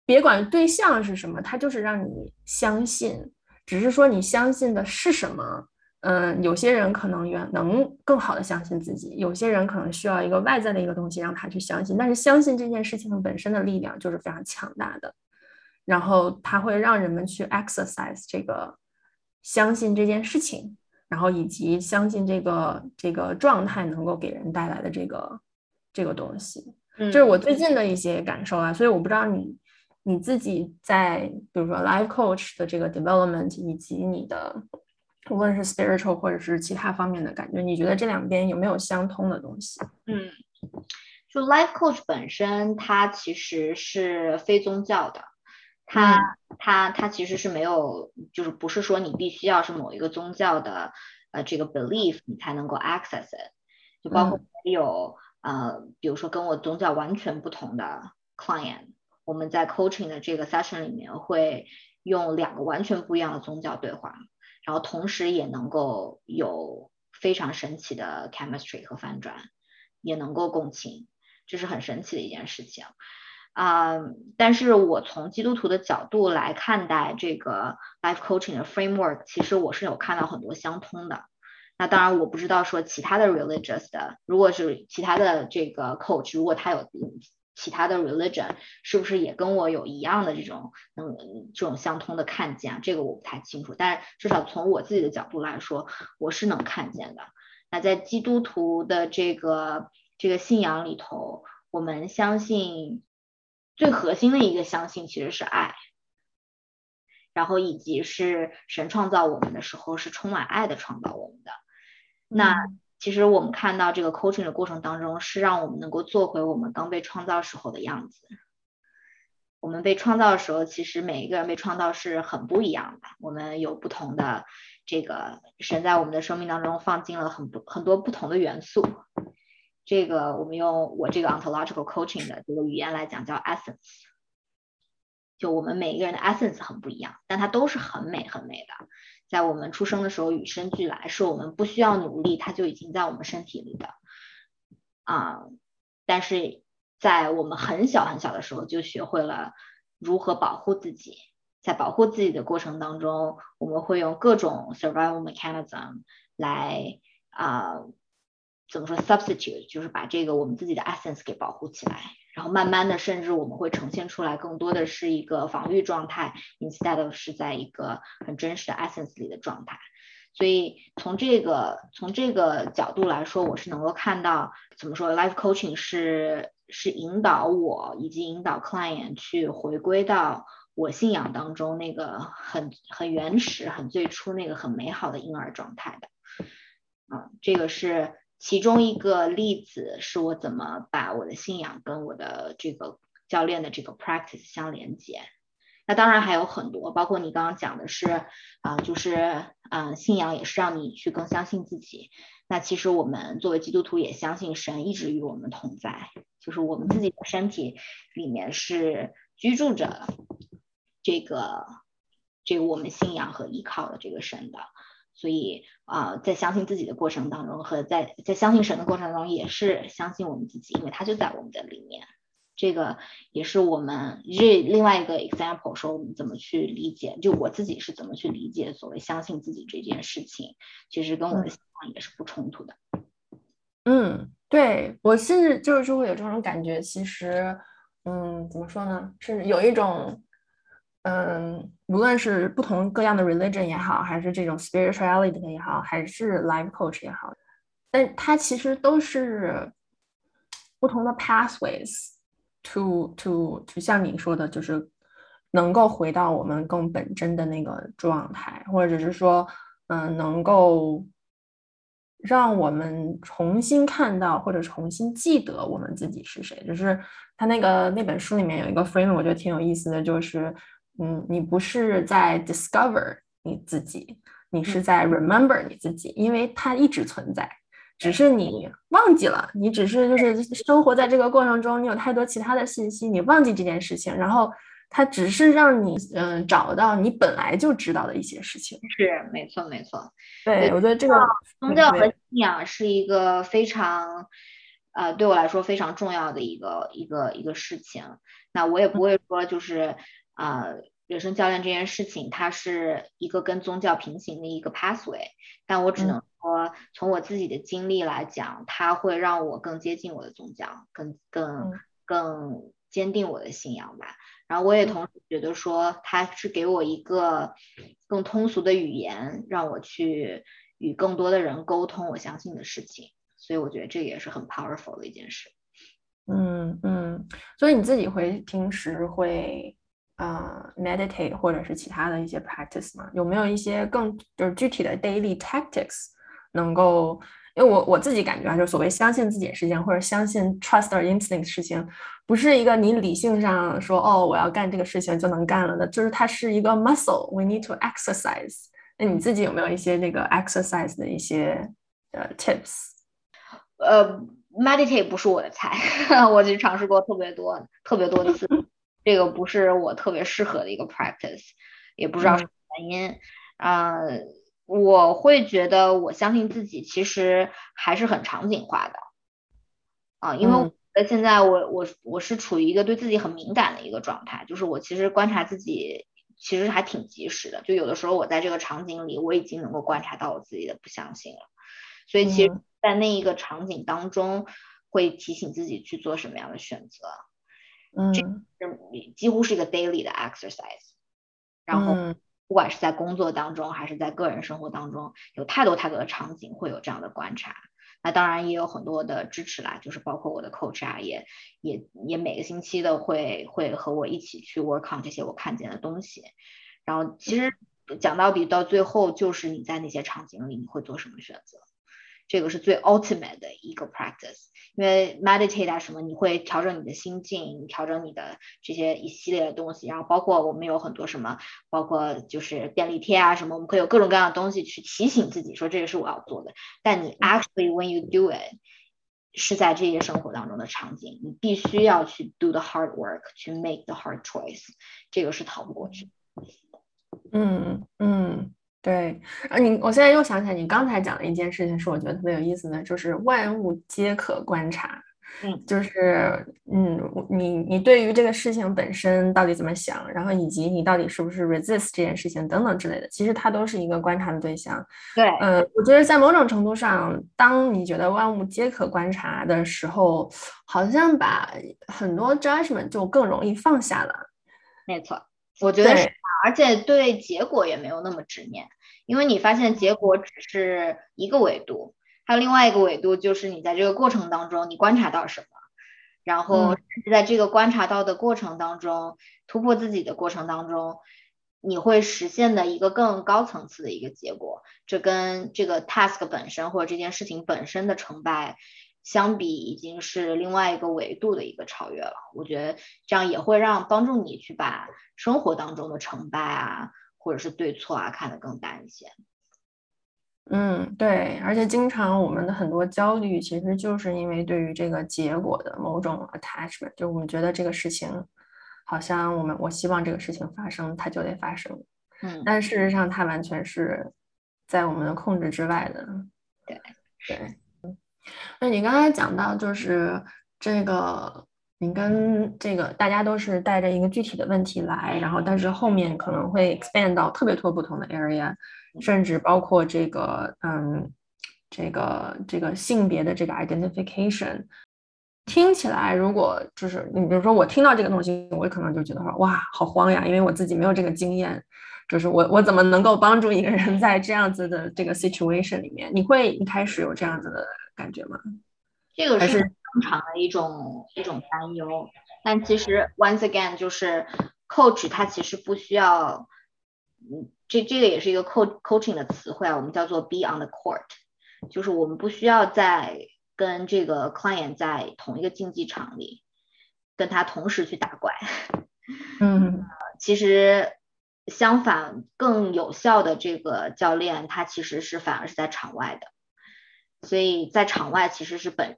别管对象是什么，它就是让你相信。只是说你相信的是什么？嗯，有些人可能原能更好的相信自己，有些人可能需要一个外在的一个东西让他去相信。但是相信这件事情本身的力量就是非常强大的，然后它会让人们去 exercise 这个相信这件事情，然后以及相信这个这个状态能够给人带来的这个这个东西，这是我最近的一些感受啊。所以我不知道你。你自己在比如说 life coach 的这个 development，以及你的无论是 spiritual 或者是其他方面的感觉，你觉得这两边有没有相通的东西？嗯，就 life coach 本身，它其实是非宗教的，它它它其实是没有，就是不是说你必须要是某一个宗教的呃这个 belief 你才能够 access it，就包括有呃比如说跟我宗教完全不同的 client。我们在 coaching 的这个 session 里面会用两个完全不一样的宗教对话，然后同时也能够有非常神奇的 chemistry 和反转，也能够共情，这是很神奇的一件事情啊。但是我从基督徒的角度来看待这个 life coaching 的 framework，其实我是有看到很多相通的。那当然我不知道说其他的 religious 的，如果是其他的这个 coach，如果他有其他的 religion 是不是也跟我有一样的这种嗯这种相通的看见？这个我不太清楚，但至少从我自己的角度来说，我是能看见的。那在基督徒的这个这个信仰里头，我们相信最核心的一个相信其实是爱，然后以及是神创造我们的时候是充满爱的创造我们的。那其实我们看到这个 coaching 的过程当中，是让我们能够做回我们刚被创造时候的样子。我们被创造的时候，其实每一个人被创造是很不一样的。我们有不同的这个神在我们的生命当中放进了很不很多不同的元素。这个我们用我这个 ontological coaching 的这个语言来讲，叫 essence。我们每一个人的 essence 很不一样，但它都是很美很美的。在我们出生的时候与生俱来，是我们不需要努力，它就已经在我们身体里的啊。但是在我们很小很小的时候，就学会了如何保护自己。在保护自己的过程当中，我们会用各种 survival mechanism 来啊，怎么说 substitute，就是把这个我们自己的 essence 给保护起来。然后慢慢的，甚至我们会呈现出来更多的是一个防御状态，instead of 是在一个很真实的 essence 里的状态。所以从这个从这个角度来说，我是能够看到怎么说，life coaching 是是引导我以及引导 client 去回归到我信仰当中那个很很原始、很最初那个很美好的婴儿状态的。嗯，这个是。其中一个例子是我怎么把我的信仰跟我的这个教练的这个 practice 相连接。那当然还有很多，包括你刚刚讲的是啊，就是嗯，信仰也是让你去更相信自己。那其实我们作为基督徒也相信神一直与我们同在，就是我们自己的身体里面是居住着这个这个我们信仰和依靠的这个神的。所以啊，在相信自己的过程当中，和在在相信神的过程中，也是相信我们自己，因为他就在我们的里面。这个也是我们这另外一个 example，说我们怎么去理解，就我自己是怎么去理解所谓相信自己这件事情，其实跟我的想法也是不冲突的。嗯，对我是就是会有这种感觉，其实，嗯，怎么说呢，是有一种。嗯，无论是不同各样的 religion 也好，还是这种 spirituality 也好，还是 life coach 也好，但它其实都是不同的 pathways to to 就像你说的，就是能够回到我们更本真的那个状态，或者是说，嗯，能够让我们重新看到或者重新记得我们自己是谁。就是他那个那本书里面有一个 frame，我觉得挺有意思的，就是。嗯，你不是在 discover 你自己，你是在 remember 你自己，因为它一直存在，只是你忘记了，你只是就是生活在这个过程中，你有太多其他的信息，你忘记这件事情，然后它只是让你嗯找到你本来就知道的一些事情。是，没错，没错。对，我觉得这个宗教和信仰是一个非常呃对我来说非常重要的一个一个一个事情。那我也不会说就是。啊，人生教练这件事情，它是一个跟宗教平行的一个 pathway，但我只能说，从我自己的经历来讲，它会让我更接近我的宗教，更更更坚定我的信仰吧。然后我也同时觉得说，它是给我一个更通俗的语言，让我去与更多的人沟通我相信的事情。所以我觉得这也是很 powerful 的一件事。嗯嗯，所以你自己会平时会。啊，meditate 或者是其他的一些 practice 吗？有没有一些更就是具体的 daily tactics 能够？因为我我自己感觉啊，就是所谓相信自己的事情，或者相信 trust or instinct 事情，不是一个你理性上说哦我要干这个事情就能干了的，就是它是一个 muscle，we need to exercise。那你自己有没有一些那个 exercise 的一些呃 tips？呃，meditate 不是我的菜，我就尝试过特别多特别多的次。这个不是我特别适合的一个 practice，也不知道什么原因。啊，我会觉得我相信自己，其实还是很场景化的。啊，因为现在我我我是处于一个对自己很敏感的一个状态，就是我其实观察自己其实还挺及时的。就有的时候我在这个场景里，我已经能够观察到我自己的不相信了。所以其实，在那一个场景当中，会提醒自己去做什么样的选择。嗯，这是几乎是一个 daily 的 exercise。然后，不管是在工作当中还是在个人生活当中，有太多太多的场景会有这样的观察。那当然也有很多的支持啦，就是包括我的 coach 啊，也也也每个星期的会会和我一起去 work on 这些我看见的东西。然后其实讲到底到最后，就是你在那些场景里你会做什么选择。这个是最 ultimate 的一个 practice，因为 meditate 啊什么，你会调整你的心境，调整你的这些一系列的东西，然后包括我们有很多什么，包括就是便利贴啊什么，我们可以有各种各样的东西去提醒自己说这个是我要做的。但你 actually when you do it，是在这些生活当中的场景，你必须要去 do the hard work，去 make the hard choice，这个是逃不过去。嗯嗯。对，啊，你我现在又想起来，你刚才讲的一件事情是我觉得特别有意思的，就是万物皆可观察。嗯，就是嗯，你你对于这个事情本身到底怎么想，然后以及你到底是不是 resist 这件事情等等之类的，其实它都是一个观察的对象。对，嗯，我觉得在某种程度上，当你觉得万物皆可观察的时候，好像把很多 judgment 就更容易放下了。没错，我觉得是，而且对结果也没有那么执念。因为你发现结果只是一个维度，还有另外一个维度，就是你在这个过程当中你观察到什么，然后在这个观察到的过程当中，突破自己的过程当中，你会实现的一个更高层次的一个结果。这跟这个 task 本身或者这件事情本身的成败相比，已经是另外一个维度的一个超越了。我觉得这样也会让帮助你去把生活当中的成败啊。或者是对错啊，看得更淡一些。嗯，对，而且经常我们的很多焦虑，其实就是因为对于这个结果的某种 attachment，就我们觉得这个事情好像我们我希望这个事情发生，它就得发生。嗯，但事实上它完全是在我们的控制之外的。对对，那你刚才讲到就是这个。你跟这个大家都是带着一个具体的问题来，然后但是后面可能会 expand 到特别多不同的 area，甚至包括这个嗯，这个这个性别的这个 identification，听起来如果就是你比如说我听到这个东西，我可能就觉得说哇好慌呀，因为我自己没有这个经验，就是我我怎么能够帮助一个人在这样子的这个 situation 里面？你会一开始有这样子的感觉吗？这个是正常的一种一种担忧，但其实 once again 就是 coach 他其实不需要，嗯，这这个也是一个 coach coaching 的词汇啊，我们叫做 be on the court，就是我们不需要在跟这个 client 在同一个竞技场里跟他同时去打怪，嗯，其实相反更有效的这个教练他其实是反而是在场外的。所以在场外其实是本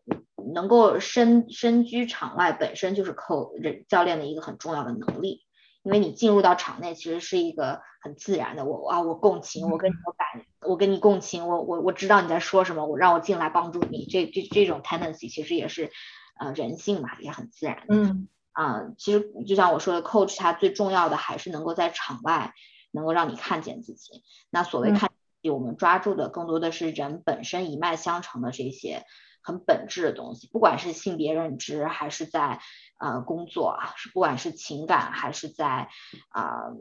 能够身身居场外本身就是扣人教练的一个很重要的能力，因为你进入到场内其实是一个很自然的，我啊我共情，我跟你有感，我跟你共情，我我我知道你在说什么，我让我进来帮助你，这这这种 tendency 其实也是呃人性嘛，也很自然。嗯啊，其实就像我说的，coach 他最重要的还是能够在场外能够让你看见自己。那所谓看。我们抓住的更多的是人本身一脉相承的这些很本质的东西，不管是性别认知，还是在呃工作啊，是不管是情感，还是在啊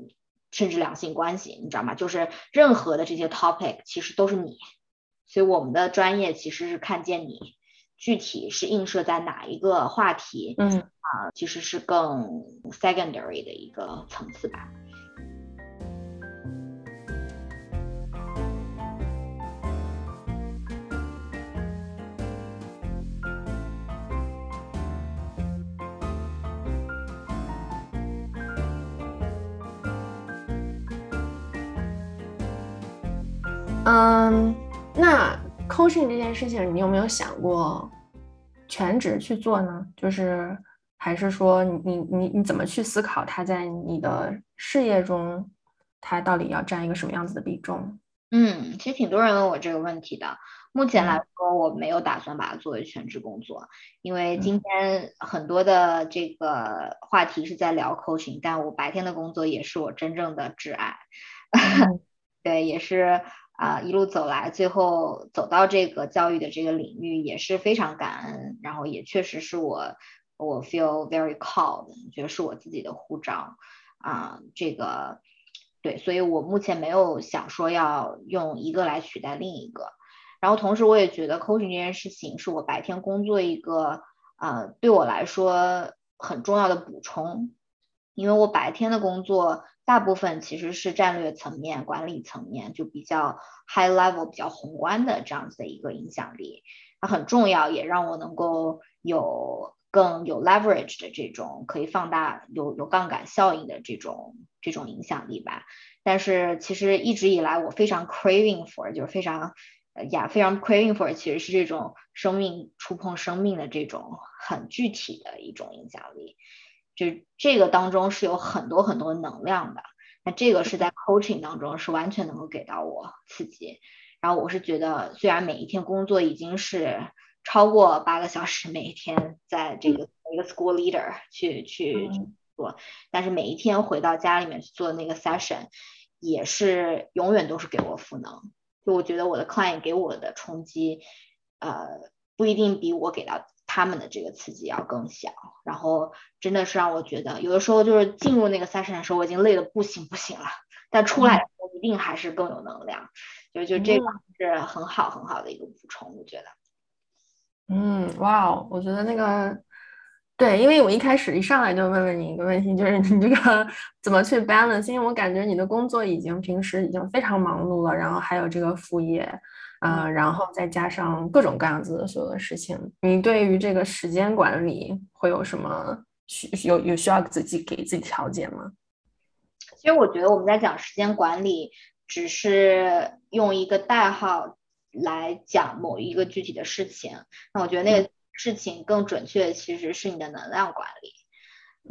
甚至两性关系，你知道吗？就是任何的这些 topic 其实都是你，所以我们的专业其实是看见你具体是映射在哪一个话题，嗯啊，其实是更 secondary 的一个层次吧。Coaching 这件事情，你有没有想过全职去做呢？就是还是说你你你怎么去思考它在你的事业中，它到底要占一个什么样子的比重？嗯，其实挺多人问我这个问题的。目前来说，我没有打算把它作为全职工作，因为今天很多的这个话题是在聊 coaching，但我白天的工作也是我真正的挚爱。对，也是。啊，一路走来，最后走到这个教育的这个领域也是非常感恩，然后也确实是我我 feel very called，觉得是我自己的护照啊，这个对，所以我目前没有想说要用一个来取代另一个。然后同时我也觉得 coaching 这件事情是我白天工作一个啊对我来说很重要的补充，因为我白天的工作大部分其实是战略层面、管理层面，就比较 high level、比较宏观的这样子的一个影响力，它很重要，也让我能够有。更有 leverage 的这种可以放大有有杠杆效应的这种这种影响力吧。但是其实一直以来我非常 craving for 就是非常呀非常 craving for 其实是这种生命触碰生命的这种很具体的一种影响力。就这个当中是有很多很多能量的。那这个是在 coaching 当中是完全能够给到我刺激。然后我是觉得虽然每一天工作已经是。超过八个小时每一天在这个一个 school leader 去去做，但是每一天回到家里面去做那个 session，也是永远都是给我赋能。就我觉得我的 client 给我的冲击，呃，不一定比我给到他们的这个刺激要更小。然后真的是让我觉得，有的时候就是进入那个 session 的时候，我已经累得不行不行了，但出来一定还是更有能量。就就这个是很好很好的一个补充，我觉得。嗯，哇哦，我觉得那个对，因为我一开始一上来就问问你一个问题，就是你这个怎么去 balance？因为我感觉你的工作已经平时已经非常忙碌了，然后还有这个副业，嗯，然后再加上各种各样子的所有的事情，你对于这个时间管理会有什么需有有需要自己给自己调节吗？其实我觉得我们在讲时间管理，只是用一个代号。来讲某一个具体的事情，那我觉得那个事情更准确，其实是你的能量管理。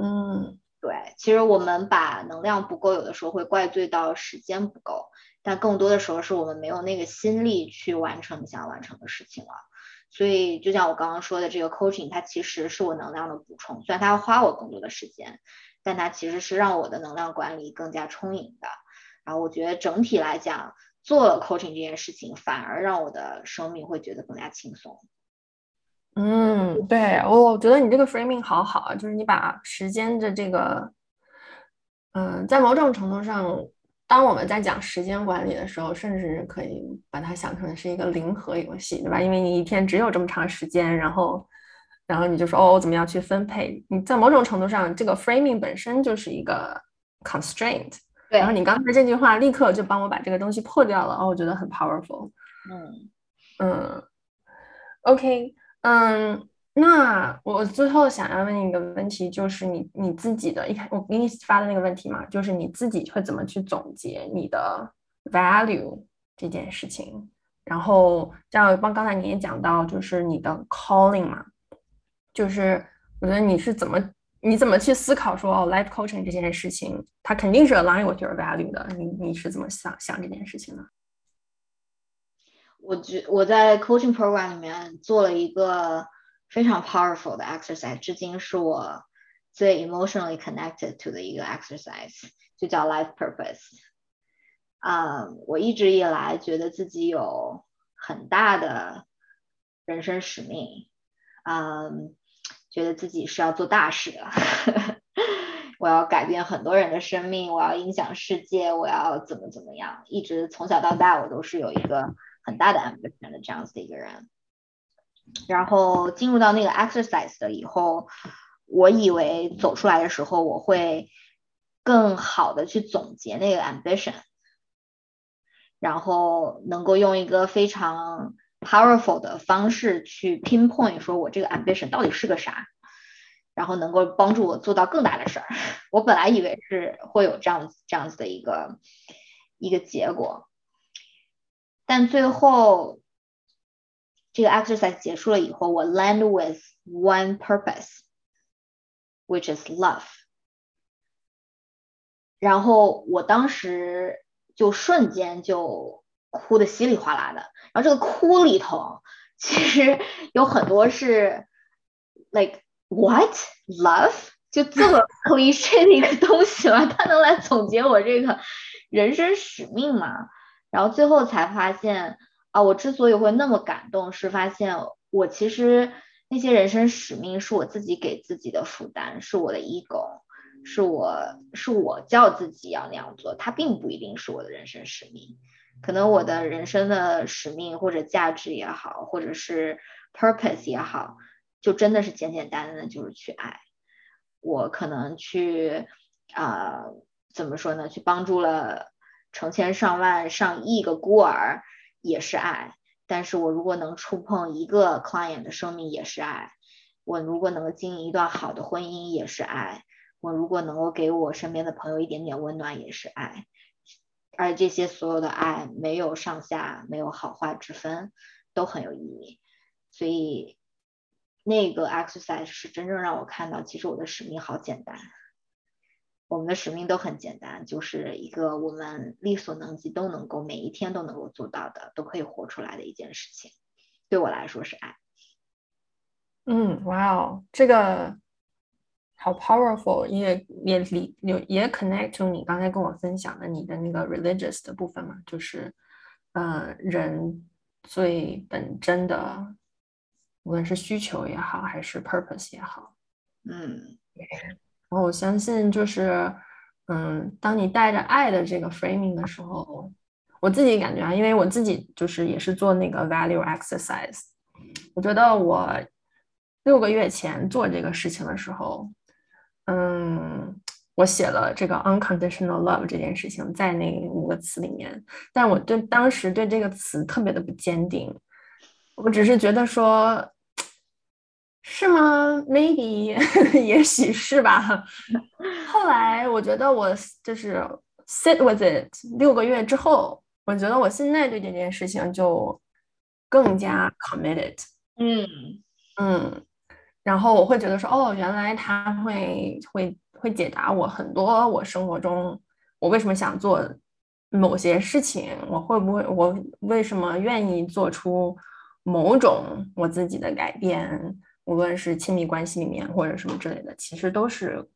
嗯，对，其实我们把能量不够，有的时候会怪罪到时间不够，但更多的时候是我们没有那个心力去完成想完成的事情了。所以，就像我刚刚说的，这个 coaching 它其实是我能量的补充，虽然它要花我更多的时间，但它其实是让我的能量管理更加充盈的。然后，我觉得整体来讲。做了 coaching 这件事情，反而让我的生命会觉得更加轻松。嗯，对，我觉得你这个 framing 好好啊，就是你把时间的这个，嗯，在某种程度上，当我们在讲时间管理的时候，甚至可以把它想成是一个零和游戏，对吧？因为你一天只有这么长时间，然后，然后你就说，哦，我怎么样去分配？你在某种程度上，这个 framing 本身就是一个 constraint。对然后你刚才这句话立刻就帮我把这个东西破掉了，哦，我觉得很 powerful。嗯嗯，OK，嗯，那我最后想要问你一个问题，就是你你自己的，一开我给你发的那个问题嘛，就是你自己会怎么去总结你的 value 这件事情？然后像帮刚才你也讲到，就是你的 calling 嘛，就是我觉得你是怎么。你怎么去思考说哦，life coaching 这件事情，它肯定是 align with your value 的。你你是怎么想想这件事情呢？我觉我在 coaching program 里面做了一个非常 powerful 的 exercise，至今是我最 emotionally connected to 的一个 exercise，就叫 life purpose。啊，我一直以来觉得自己有很大的人生使命，嗯。觉得自己是要做大事的，我要改变很多人的生命，我要影响世界，我要怎么怎么样？一直从小到大，我都是有一个很大的 ambition 的这样子的一个人。然后进入到那个 exercise 的以后，我以为走出来的时候，我会更好的去总结那个 ambition，然后能够用一个非常。powerful 的方式去 pinpoint 说我这个 ambition 到底是个啥，然后能够帮助我做到更大的事儿。我本来以为是会有这样子这样子的一个一个结果，但最后这个 exercise 结束了以后，我 land with one purpose，which is love。然后我当时就瞬间就哭的稀里哗啦的。然后这个哭里头，其实有很多是，like what love，就这么 cliche 的一个东西嘛，它能来总结我这个人生使命嘛？然后最后才发现啊，我之所以会那么感动，是发现我其实那些人生使命是我自己给自己的负担，是我的 ego，是我是我叫自己要那样做，它并不一定是我的人生使命。可能我的人生的使命或者价值也好，或者是 purpose 也好，就真的是简简单单的就是去爱。我可能去啊，怎么说呢？去帮助了成千上万、上亿个孤儿，也是爱。但是我如果能触碰一个 client 的生命，也是爱；我如果能经营一段好的婚姻，也是爱；我如果能够给我身边的朋友一点点温暖，也是爱。而这些所有的爱，没有上下，没有好坏之分，都很有意义。所以，那个 exercise 是真正让我看到，其实我的使命好简单。我们的使命都很简单，就是一个我们力所能及都能够每一天都能够做到的，都可以活出来的一件事情。对我来说是爱。嗯，哇哦，这个好 powerful，也也理有也 connect to 你刚才跟我分享的你的那个 religious 的部分嘛，就是呃人最本真的，无论是需求也好，还是 purpose 也好，嗯。然后我相信，就是，嗯，当你带着爱的这个 framing 的时候，我自己感觉啊，因为我自己就是也是做那个 value exercise，我觉得我六个月前做这个事情的时候，嗯，我写了这个 unconditional love 这件事情在那五个词里面，但我对当时对这个词特别的不坚定，我只是觉得说。是吗？Maybe，也许是吧。后来我觉得我就是 sit with it 六个月之后，我觉得我现在对这件事情就更加 committed。嗯嗯，然后我会觉得说，哦，原来他会会会解答我很多我生活中我为什么想做某些事情，我会不会我为什么愿意做出某种我自己的改变。无论是亲密关系里面或者什么之类的，其实都是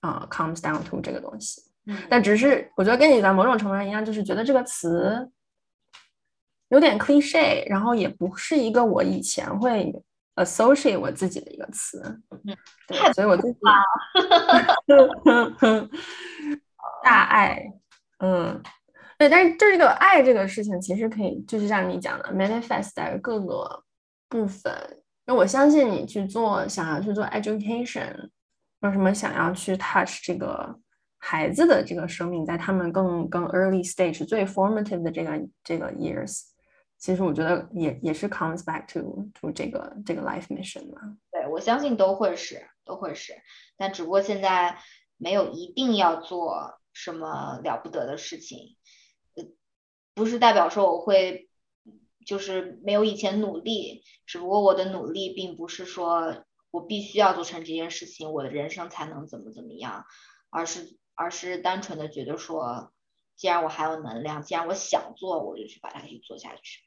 啊，comes down to 这个东西。嗯，但只是我觉得跟你在某种程度上一样，就是觉得这个词有点 cliche，然后也不是一个我以前会 associate 我自己的一个词。嗯，对，所以我就 大爱，嗯，对，但是这个爱这个事情，其实可以就是像你讲的 manifest 在各个部分。那我相信你去做，想要去做 education，为什么想要去 touch 这个孩子的这个生命，在他们更更 early stage 最 formative 的这个这个 years，其实我觉得也也是 comes back to to 这个这个 life mission 嘛。对，我相信都会是都会是，但只不过现在没有一定要做什么了不得的事情，呃，不是代表说我会。就是没有以前努力，只不过我的努力并不是说我必须要做成这件事情，我的人生才能怎么怎么样，而是而是单纯的觉得说，既然我还有能量，既然我想做，我就去把它给做下去。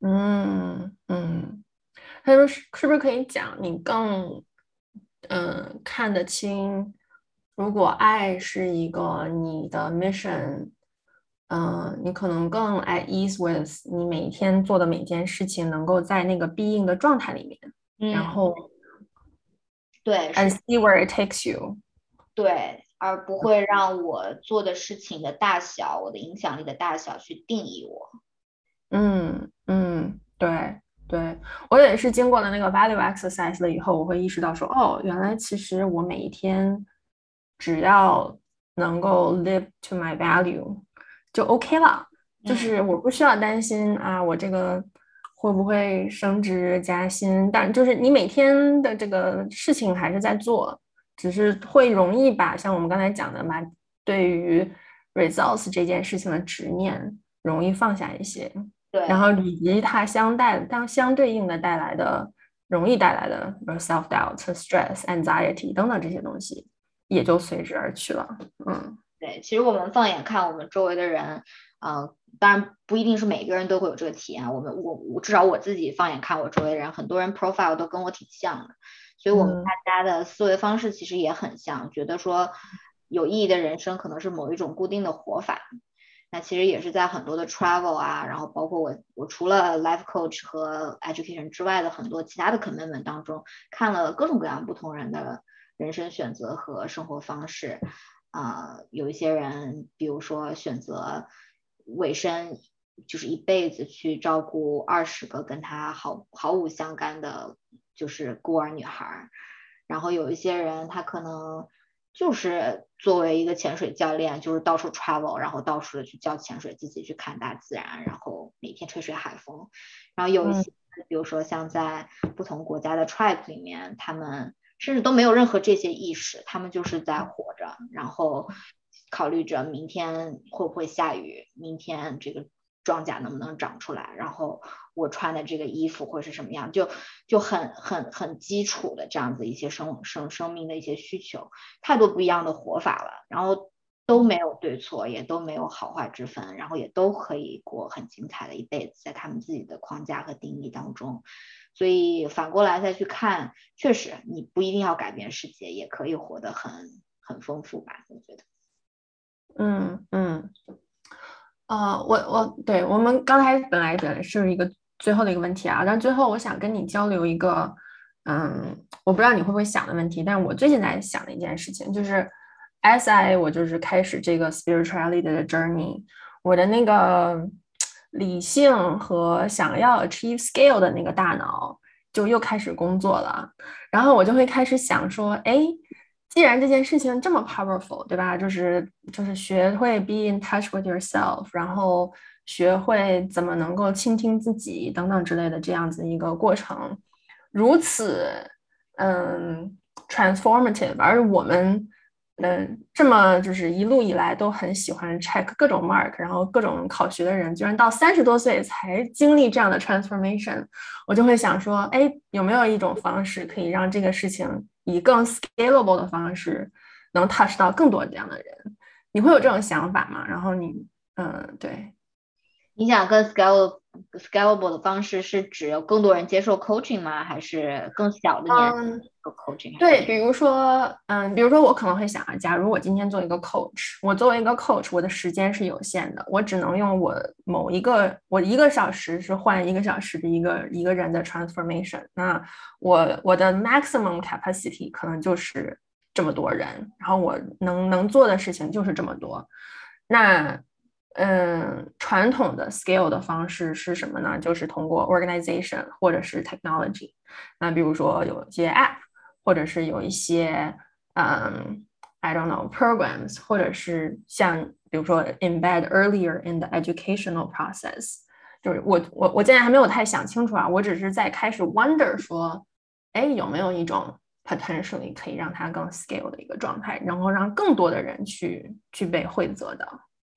嗯嗯，他说是是不是可以讲你更嗯看得清，如果爱是一个你的 mission。嗯，你可能更 at ease with 你每一天做的每件事情，能够在那个 being 的状态里面，然后对，and see where it takes you，对，而不会让我做的事情的大小，我的影响力的大小去定义我。嗯嗯，对对，我也是经过了那个 value exercise 了以后，我会意识到说，哦，原来其实我每一天只要能够 live to my value。就 OK 了，就是我不需要担心啊，我这个会不会升职加薪？但就是你每天的这个事情还是在做，只是会容易把像我们刚才讲的嘛，对于 results 这件事情的执念容易放下一些。对，然后以及它相带当相对应的带来的容易带来的 self doubt、stress、anxiety 等等这些东西也就随之而去了。嗯。对，其实我们放眼看我们周围的人，嗯，当然不一定是每个人都会有这个体验。我们我我至少我自己放眼看我周围的人，很多人 profile 都跟我挺像的，所以我们大家的思维方式其实也很像，觉得说有意义的人生可能是某一种固定的活法。那其实也是在很多的 travel 啊，然后包括我我除了 life coach 和 education 之外的很多其他的 commitment 当中，看了各种各样不同人的人生选择和生活方式。啊，有一些人，比如说选择尾声，就是一辈子去照顾二十个跟他毫毫无相干的，就是孤儿女孩。然后有一些人，他可能。就是作为一个潜水教练，就是到处 travel，然后到处的去教潜水，自己去看大自然，然后每天吹吹海风。然后有一些，比如说像在不同国家的 tribe 里面，他们甚至都没有任何这些意识，他们就是在活着，然后考虑着明天会不会下雨，明天这个。庄稼能不能长出来？然后我穿的这个衣服会是什么样？就就很很很基础的这样子一些生生生命的一些需求，太多不一样的活法了。然后都没有对错，也都没有好坏之分，然后也都可以过很精彩的一辈子，在他们自己的框架和定义当中。所以反过来再去看，确实你不一定要改变世界，也可以活得很很丰富吧？我觉得。嗯嗯。呃，我我对我们刚才本来本来是一个最后的一个问题啊，但最后我想跟你交流一个，嗯，我不知道你会不会想的问题，但是我最近在想的一件事情就是 s i 我就是开始这个 spirituality 的 journey，我的那个理性和想要 achieve scale 的那个大脑就又开始工作了，然后我就会开始想说，哎。既然这件事情这么 powerful，对吧？就是就是学会 be in touch with yourself，然后学会怎么能够倾听自己等等之类的这样子一个过程，如此嗯 transformative，而我们嗯这么就是一路以来都很喜欢 check 各种 mark，然后各种考学的人，居然到三十多岁才经历这样的 transformation，我就会想说，哎，有没有一种方式可以让这个事情？以更 scalable 的方式，能 touch 到更多这样的人，你会有这种想法吗？然后你，嗯，对，你想更 scalable scalable 的方式是指有更多人接受 coaching 吗？还是更小的年 coaching？对，比如说，嗯，比如说我可能会想啊，假如我今天做一个 coach，我作为一个 coach，我的时间是有限的，我只能用我某一个，我一个小时是换一个小时的一个一个人的 transformation。那我我的 maximum capacity 可能就是这么多人，然后我能能做的事情就是这么多。那嗯，传统的 scale 的方式是什么呢？就是通过 organization 或者是 technology。那比如说有一些 app。或者是有一些，嗯，I don't know programs，或者是像比如说 embed earlier in the educational process，就是我我我现在还没有太想清楚啊，我只是在开始 wonder 说，哎，有没有一种 potentially 可以让它更 scale 的一个状态，然后让更多的人去去被惠泽的。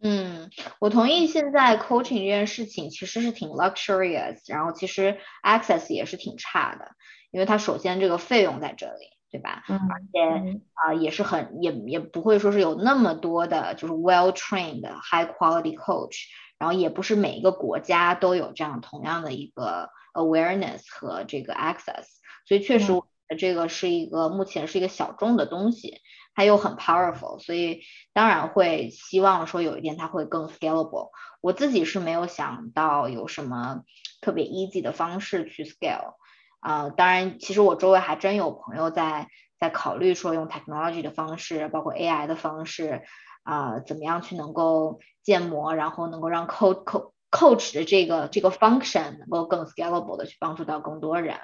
嗯，我同意。现在 coaching 这件事情其实是挺 luxurious，然后其实 access 也是挺差的。因为它首先这个费用在这里，对吧？嗯。而且啊，也是很也也不会说是有那么多的，就是 well trained high quality coach，然后也不是每一个国家都有这样同样的一个 awareness 和这个 access，所以确实这个是一个目前是一个小众的东西，它又很 powerful，所以当然会希望说有一天它会更 scalable。我自己是没有想到有什么特别 easy 的方式去 scale。啊，当然，其实我周围还真有朋友在在考虑说用 technology 的方式，包括 AI 的方式，啊，怎么样去能够建模，然后能够让 coach coach 的这个这个 function 能够更 scalable 的去帮助到更多人。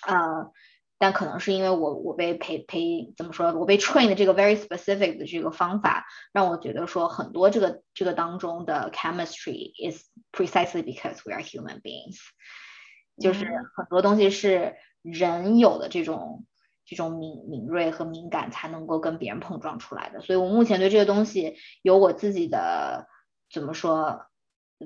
啊，但可能是因为我我被培培怎么说，我被 train 的这个 very specific 的这个方法，让我觉得说很多这个这个当中的 chemistry is precisely because we are human beings。就是很多东西是人有的这种这种敏敏锐和敏感才能够跟别人碰撞出来的，所以我目前对这个东西有我自己的怎么说，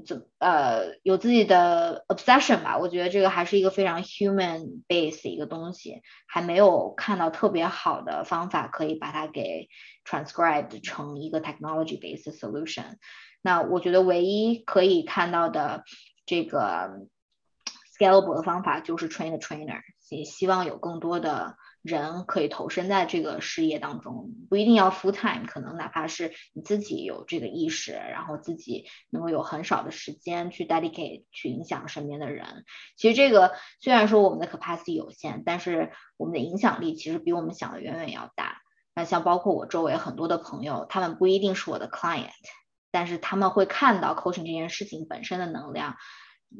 怎呃有自己的 obsession 吧，我觉得这个还是一个非常 human base 一个东西，还没有看到特别好的方法可以把它给 transcribed 成一个 technology based solution。那我觉得唯一可以看到的这个。scalable 的方法就是 train the trainer，也希望有更多的人可以投身在这个事业当中，不一定要 full time，可能哪怕是你自己有这个意识，然后自己能够有很少的时间去 dedicate 去影响身边的人。其实这个虽然说我们的 capacity 有限，但是我们的影响力其实比我们想的远远要大。那像包括我周围很多的朋友，他们不一定是我的 client，但是他们会看到 coaching 这件事情本身的能量，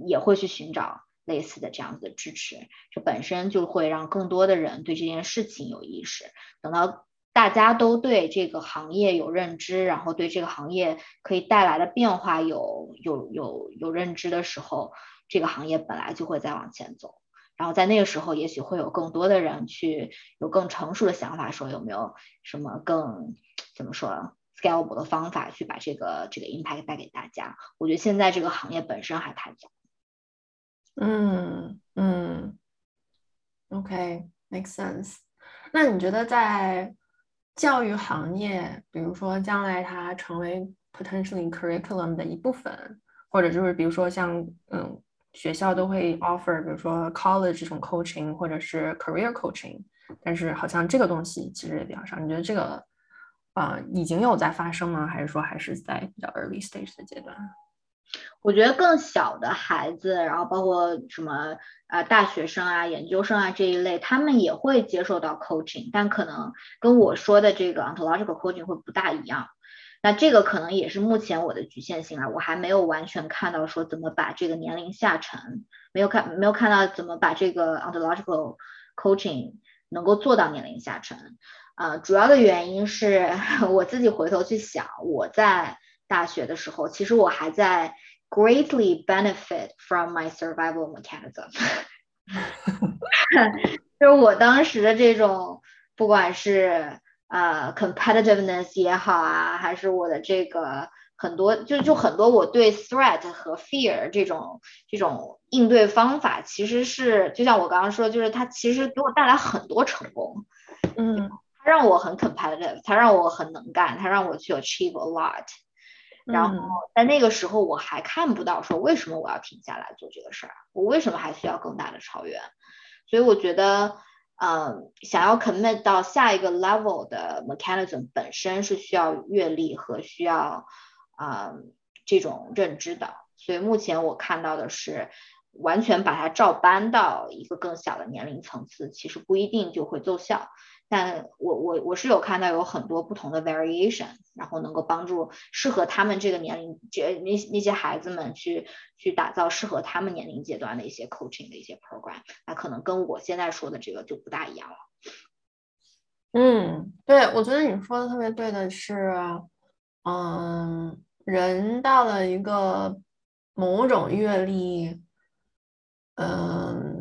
也会去寻找。类似的这样子的支持，这本身就会让更多的人对这件事情有意识。等到大家都对这个行业有认知，然后对这个行业可以带来的变化有有有有认知的时候，这个行业本来就会再往前走。然后在那个时候，也许会有更多的人去有更成熟的想法，说有没有什么更怎么说 scalable 的方法去把这个这个 impact 带给大家。我觉得现在这个行业本身还太早。嗯嗯，OK，make sense。那你觉得在教育行业，比如说将来它成为 potentially curriculum 的一部分，或者就是比如说像嗯学校都会 offer，比如说 college 这种 coaching 或者是 career coaching，但是好像这个东西其实也比较少。你觉得这个啊已经有在发生吗？还是说还是在比较 early stage 的阶段？我觉得更小的孩子，然后包括什么啊大学生啊、研究生啊这一类，他们也会接受到 coaching，但可能跟我说的这个 ontological coaching 会不大一样。那这个可能也是目前我的局限性啊，我还没有完全看到说怎么把这个年龄下沉，没有看没有看到怎么把这个 ontological coaching 能够做到年龄下沉。啊，主要的原因是 我自己回头去想，我在。大学的时候，其实我还在 greatly benefit from my survival mechanism，就是我当时的这种，不管是呃 competitiveness 也好啊，还是我的这个很多，就就很多我对 threat 和 fear 这种这种应对方法，其实是就像我刚刚说，就是它其实给我带来很多成功，嗯，它让我很 competitive，它让我很能干，它让我去 achieve a lot。然后在那个时候，我还看不到说为什么我要停下来做这个事儿，我为什么还需要更大的超越？所以我觉得，嗯，想要 commit 到下一个 level 的 mechanism 本身是需要阅历和需要啊这种认知的。所以目前我看到的是，完全把它照搬到一个更小的年龄层次，其实不一定就会奏效。但我我我是有看到有很多不同的 variation，然后能够帮助适合他们这个年龄，这那那些孩子们去去打造适合他们年龄阶段的一些 coaching 的一些 program，那可能跟我现在说的这个就不大一样了。嗯，对，我觉得你说的特别对的是，嗯，人到了一个某种阅历，嗯。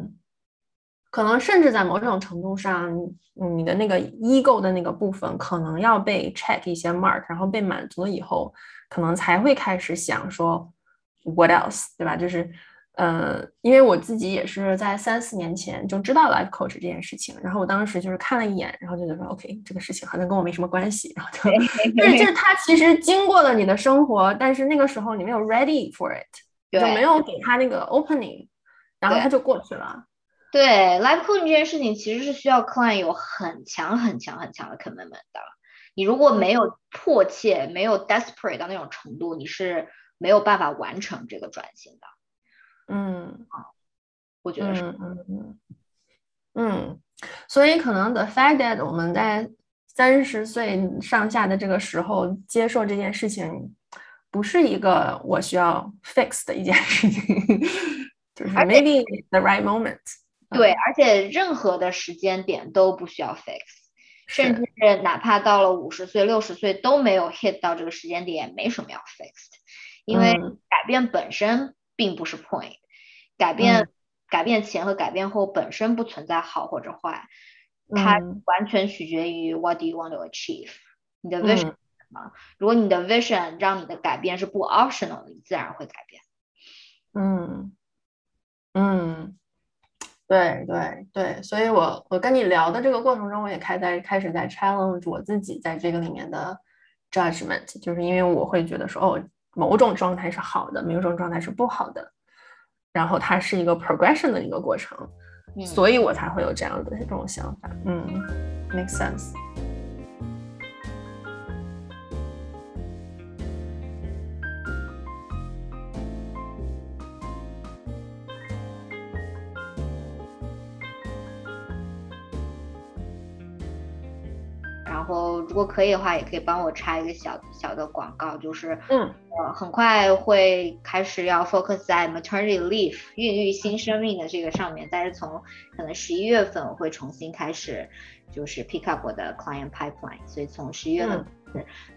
可能甚至在某种程度上，你的那个 ego 的那个部分可能要被 check 一些 mark，然后被满足了以后，可能才会开始想说 what else，对吧？就是，呃，因为我自己也是在三四年前就知道 life coach 这件事情，然后我当时就是看了一眼，然后就觉得 OK，这个事情好像跟我没什么关系，然后就，就是就是他其实经过了你的生活，但是那个时候你没有 ready for it，就没有给他那个 opening，然后他就过去了。对，live coaching 这件事情其实是需要 client 有很强很强很强的 commitment 的。你如果没有迫切，没有 desperate 到那种程度，你是没有办法完成这个转型的。嗯，我觉得是。嗯嗯嗯。嗯，所以可能 the fact that 我们在三十岁上下的这个时候接受这件事情，不是一个我需要 fix 的一件事情，就是 maybe the right moment。对，而且任何的时间点都不需要 fix，甚至是哪怕到了五十岁、六十岁都没有 hit 到这个时间点，没什么要 fix 的，因为改变本身并不是 point，改变改变前和改变后本身不存在好或者坏，它完全取决于 what do you want to achieve，你的 vision 是什么？如果你的 vision 让你的改变是不 optional 的，你自然会改变。嗯。嗯。对对对，所以我我跟你聊的这个过程中，我也开在开始在 challenge 我自己在这个里面的 judgment，就是因为我会觉得说，哦，某种状态是好的，某种状态是不好的，然后它是一个 progression 的一个过程。所以我才会有这样的这种想法。嗯，make sense。果可以的话，也可以帮我插一个小小的广告，就是，嗯，呃，很快会开始要 focus 在 maternity leave 孕育新生命的这个上面，但是从可能十一月份我会重新开始，就是 pick up 我的 client pipeline，所以从十一月份。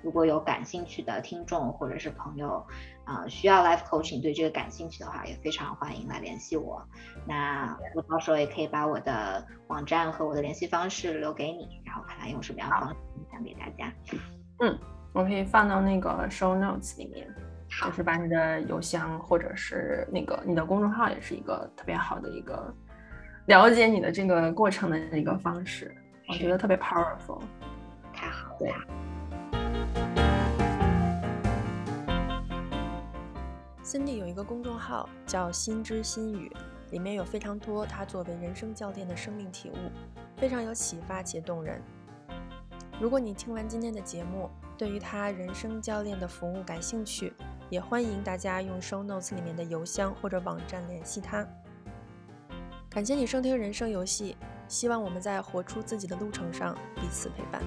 如果有感兴趣的听众或者是朋友，啊，需要 life coaching 对这个感兴趣的话，也非常欢迎来联系我。那我到时候也可以把我的网站和我的联系方式留给你，然后看看用什么样的方式分享给大家。嗯，我可以放到那个 show notes 里面，就是把你的邮箱或者是那个你的公众号，也是一个特别好的一个了解你的这个过程的一个方式，我觉得特别 powerful。太好了，对。Cindy 有一个公众号叫“心知心语”，里面有非常多她作为人生教练的生命体悟，非常有启发且动人。如果你听完今天的节目，对于她人生教练的服务感兴趣，也欢迎大家用 Show Notes 里面的邮箱或者网站联系她。感谢你收听人生游戏，希望我们在活出自己的路程上彼此陪伴。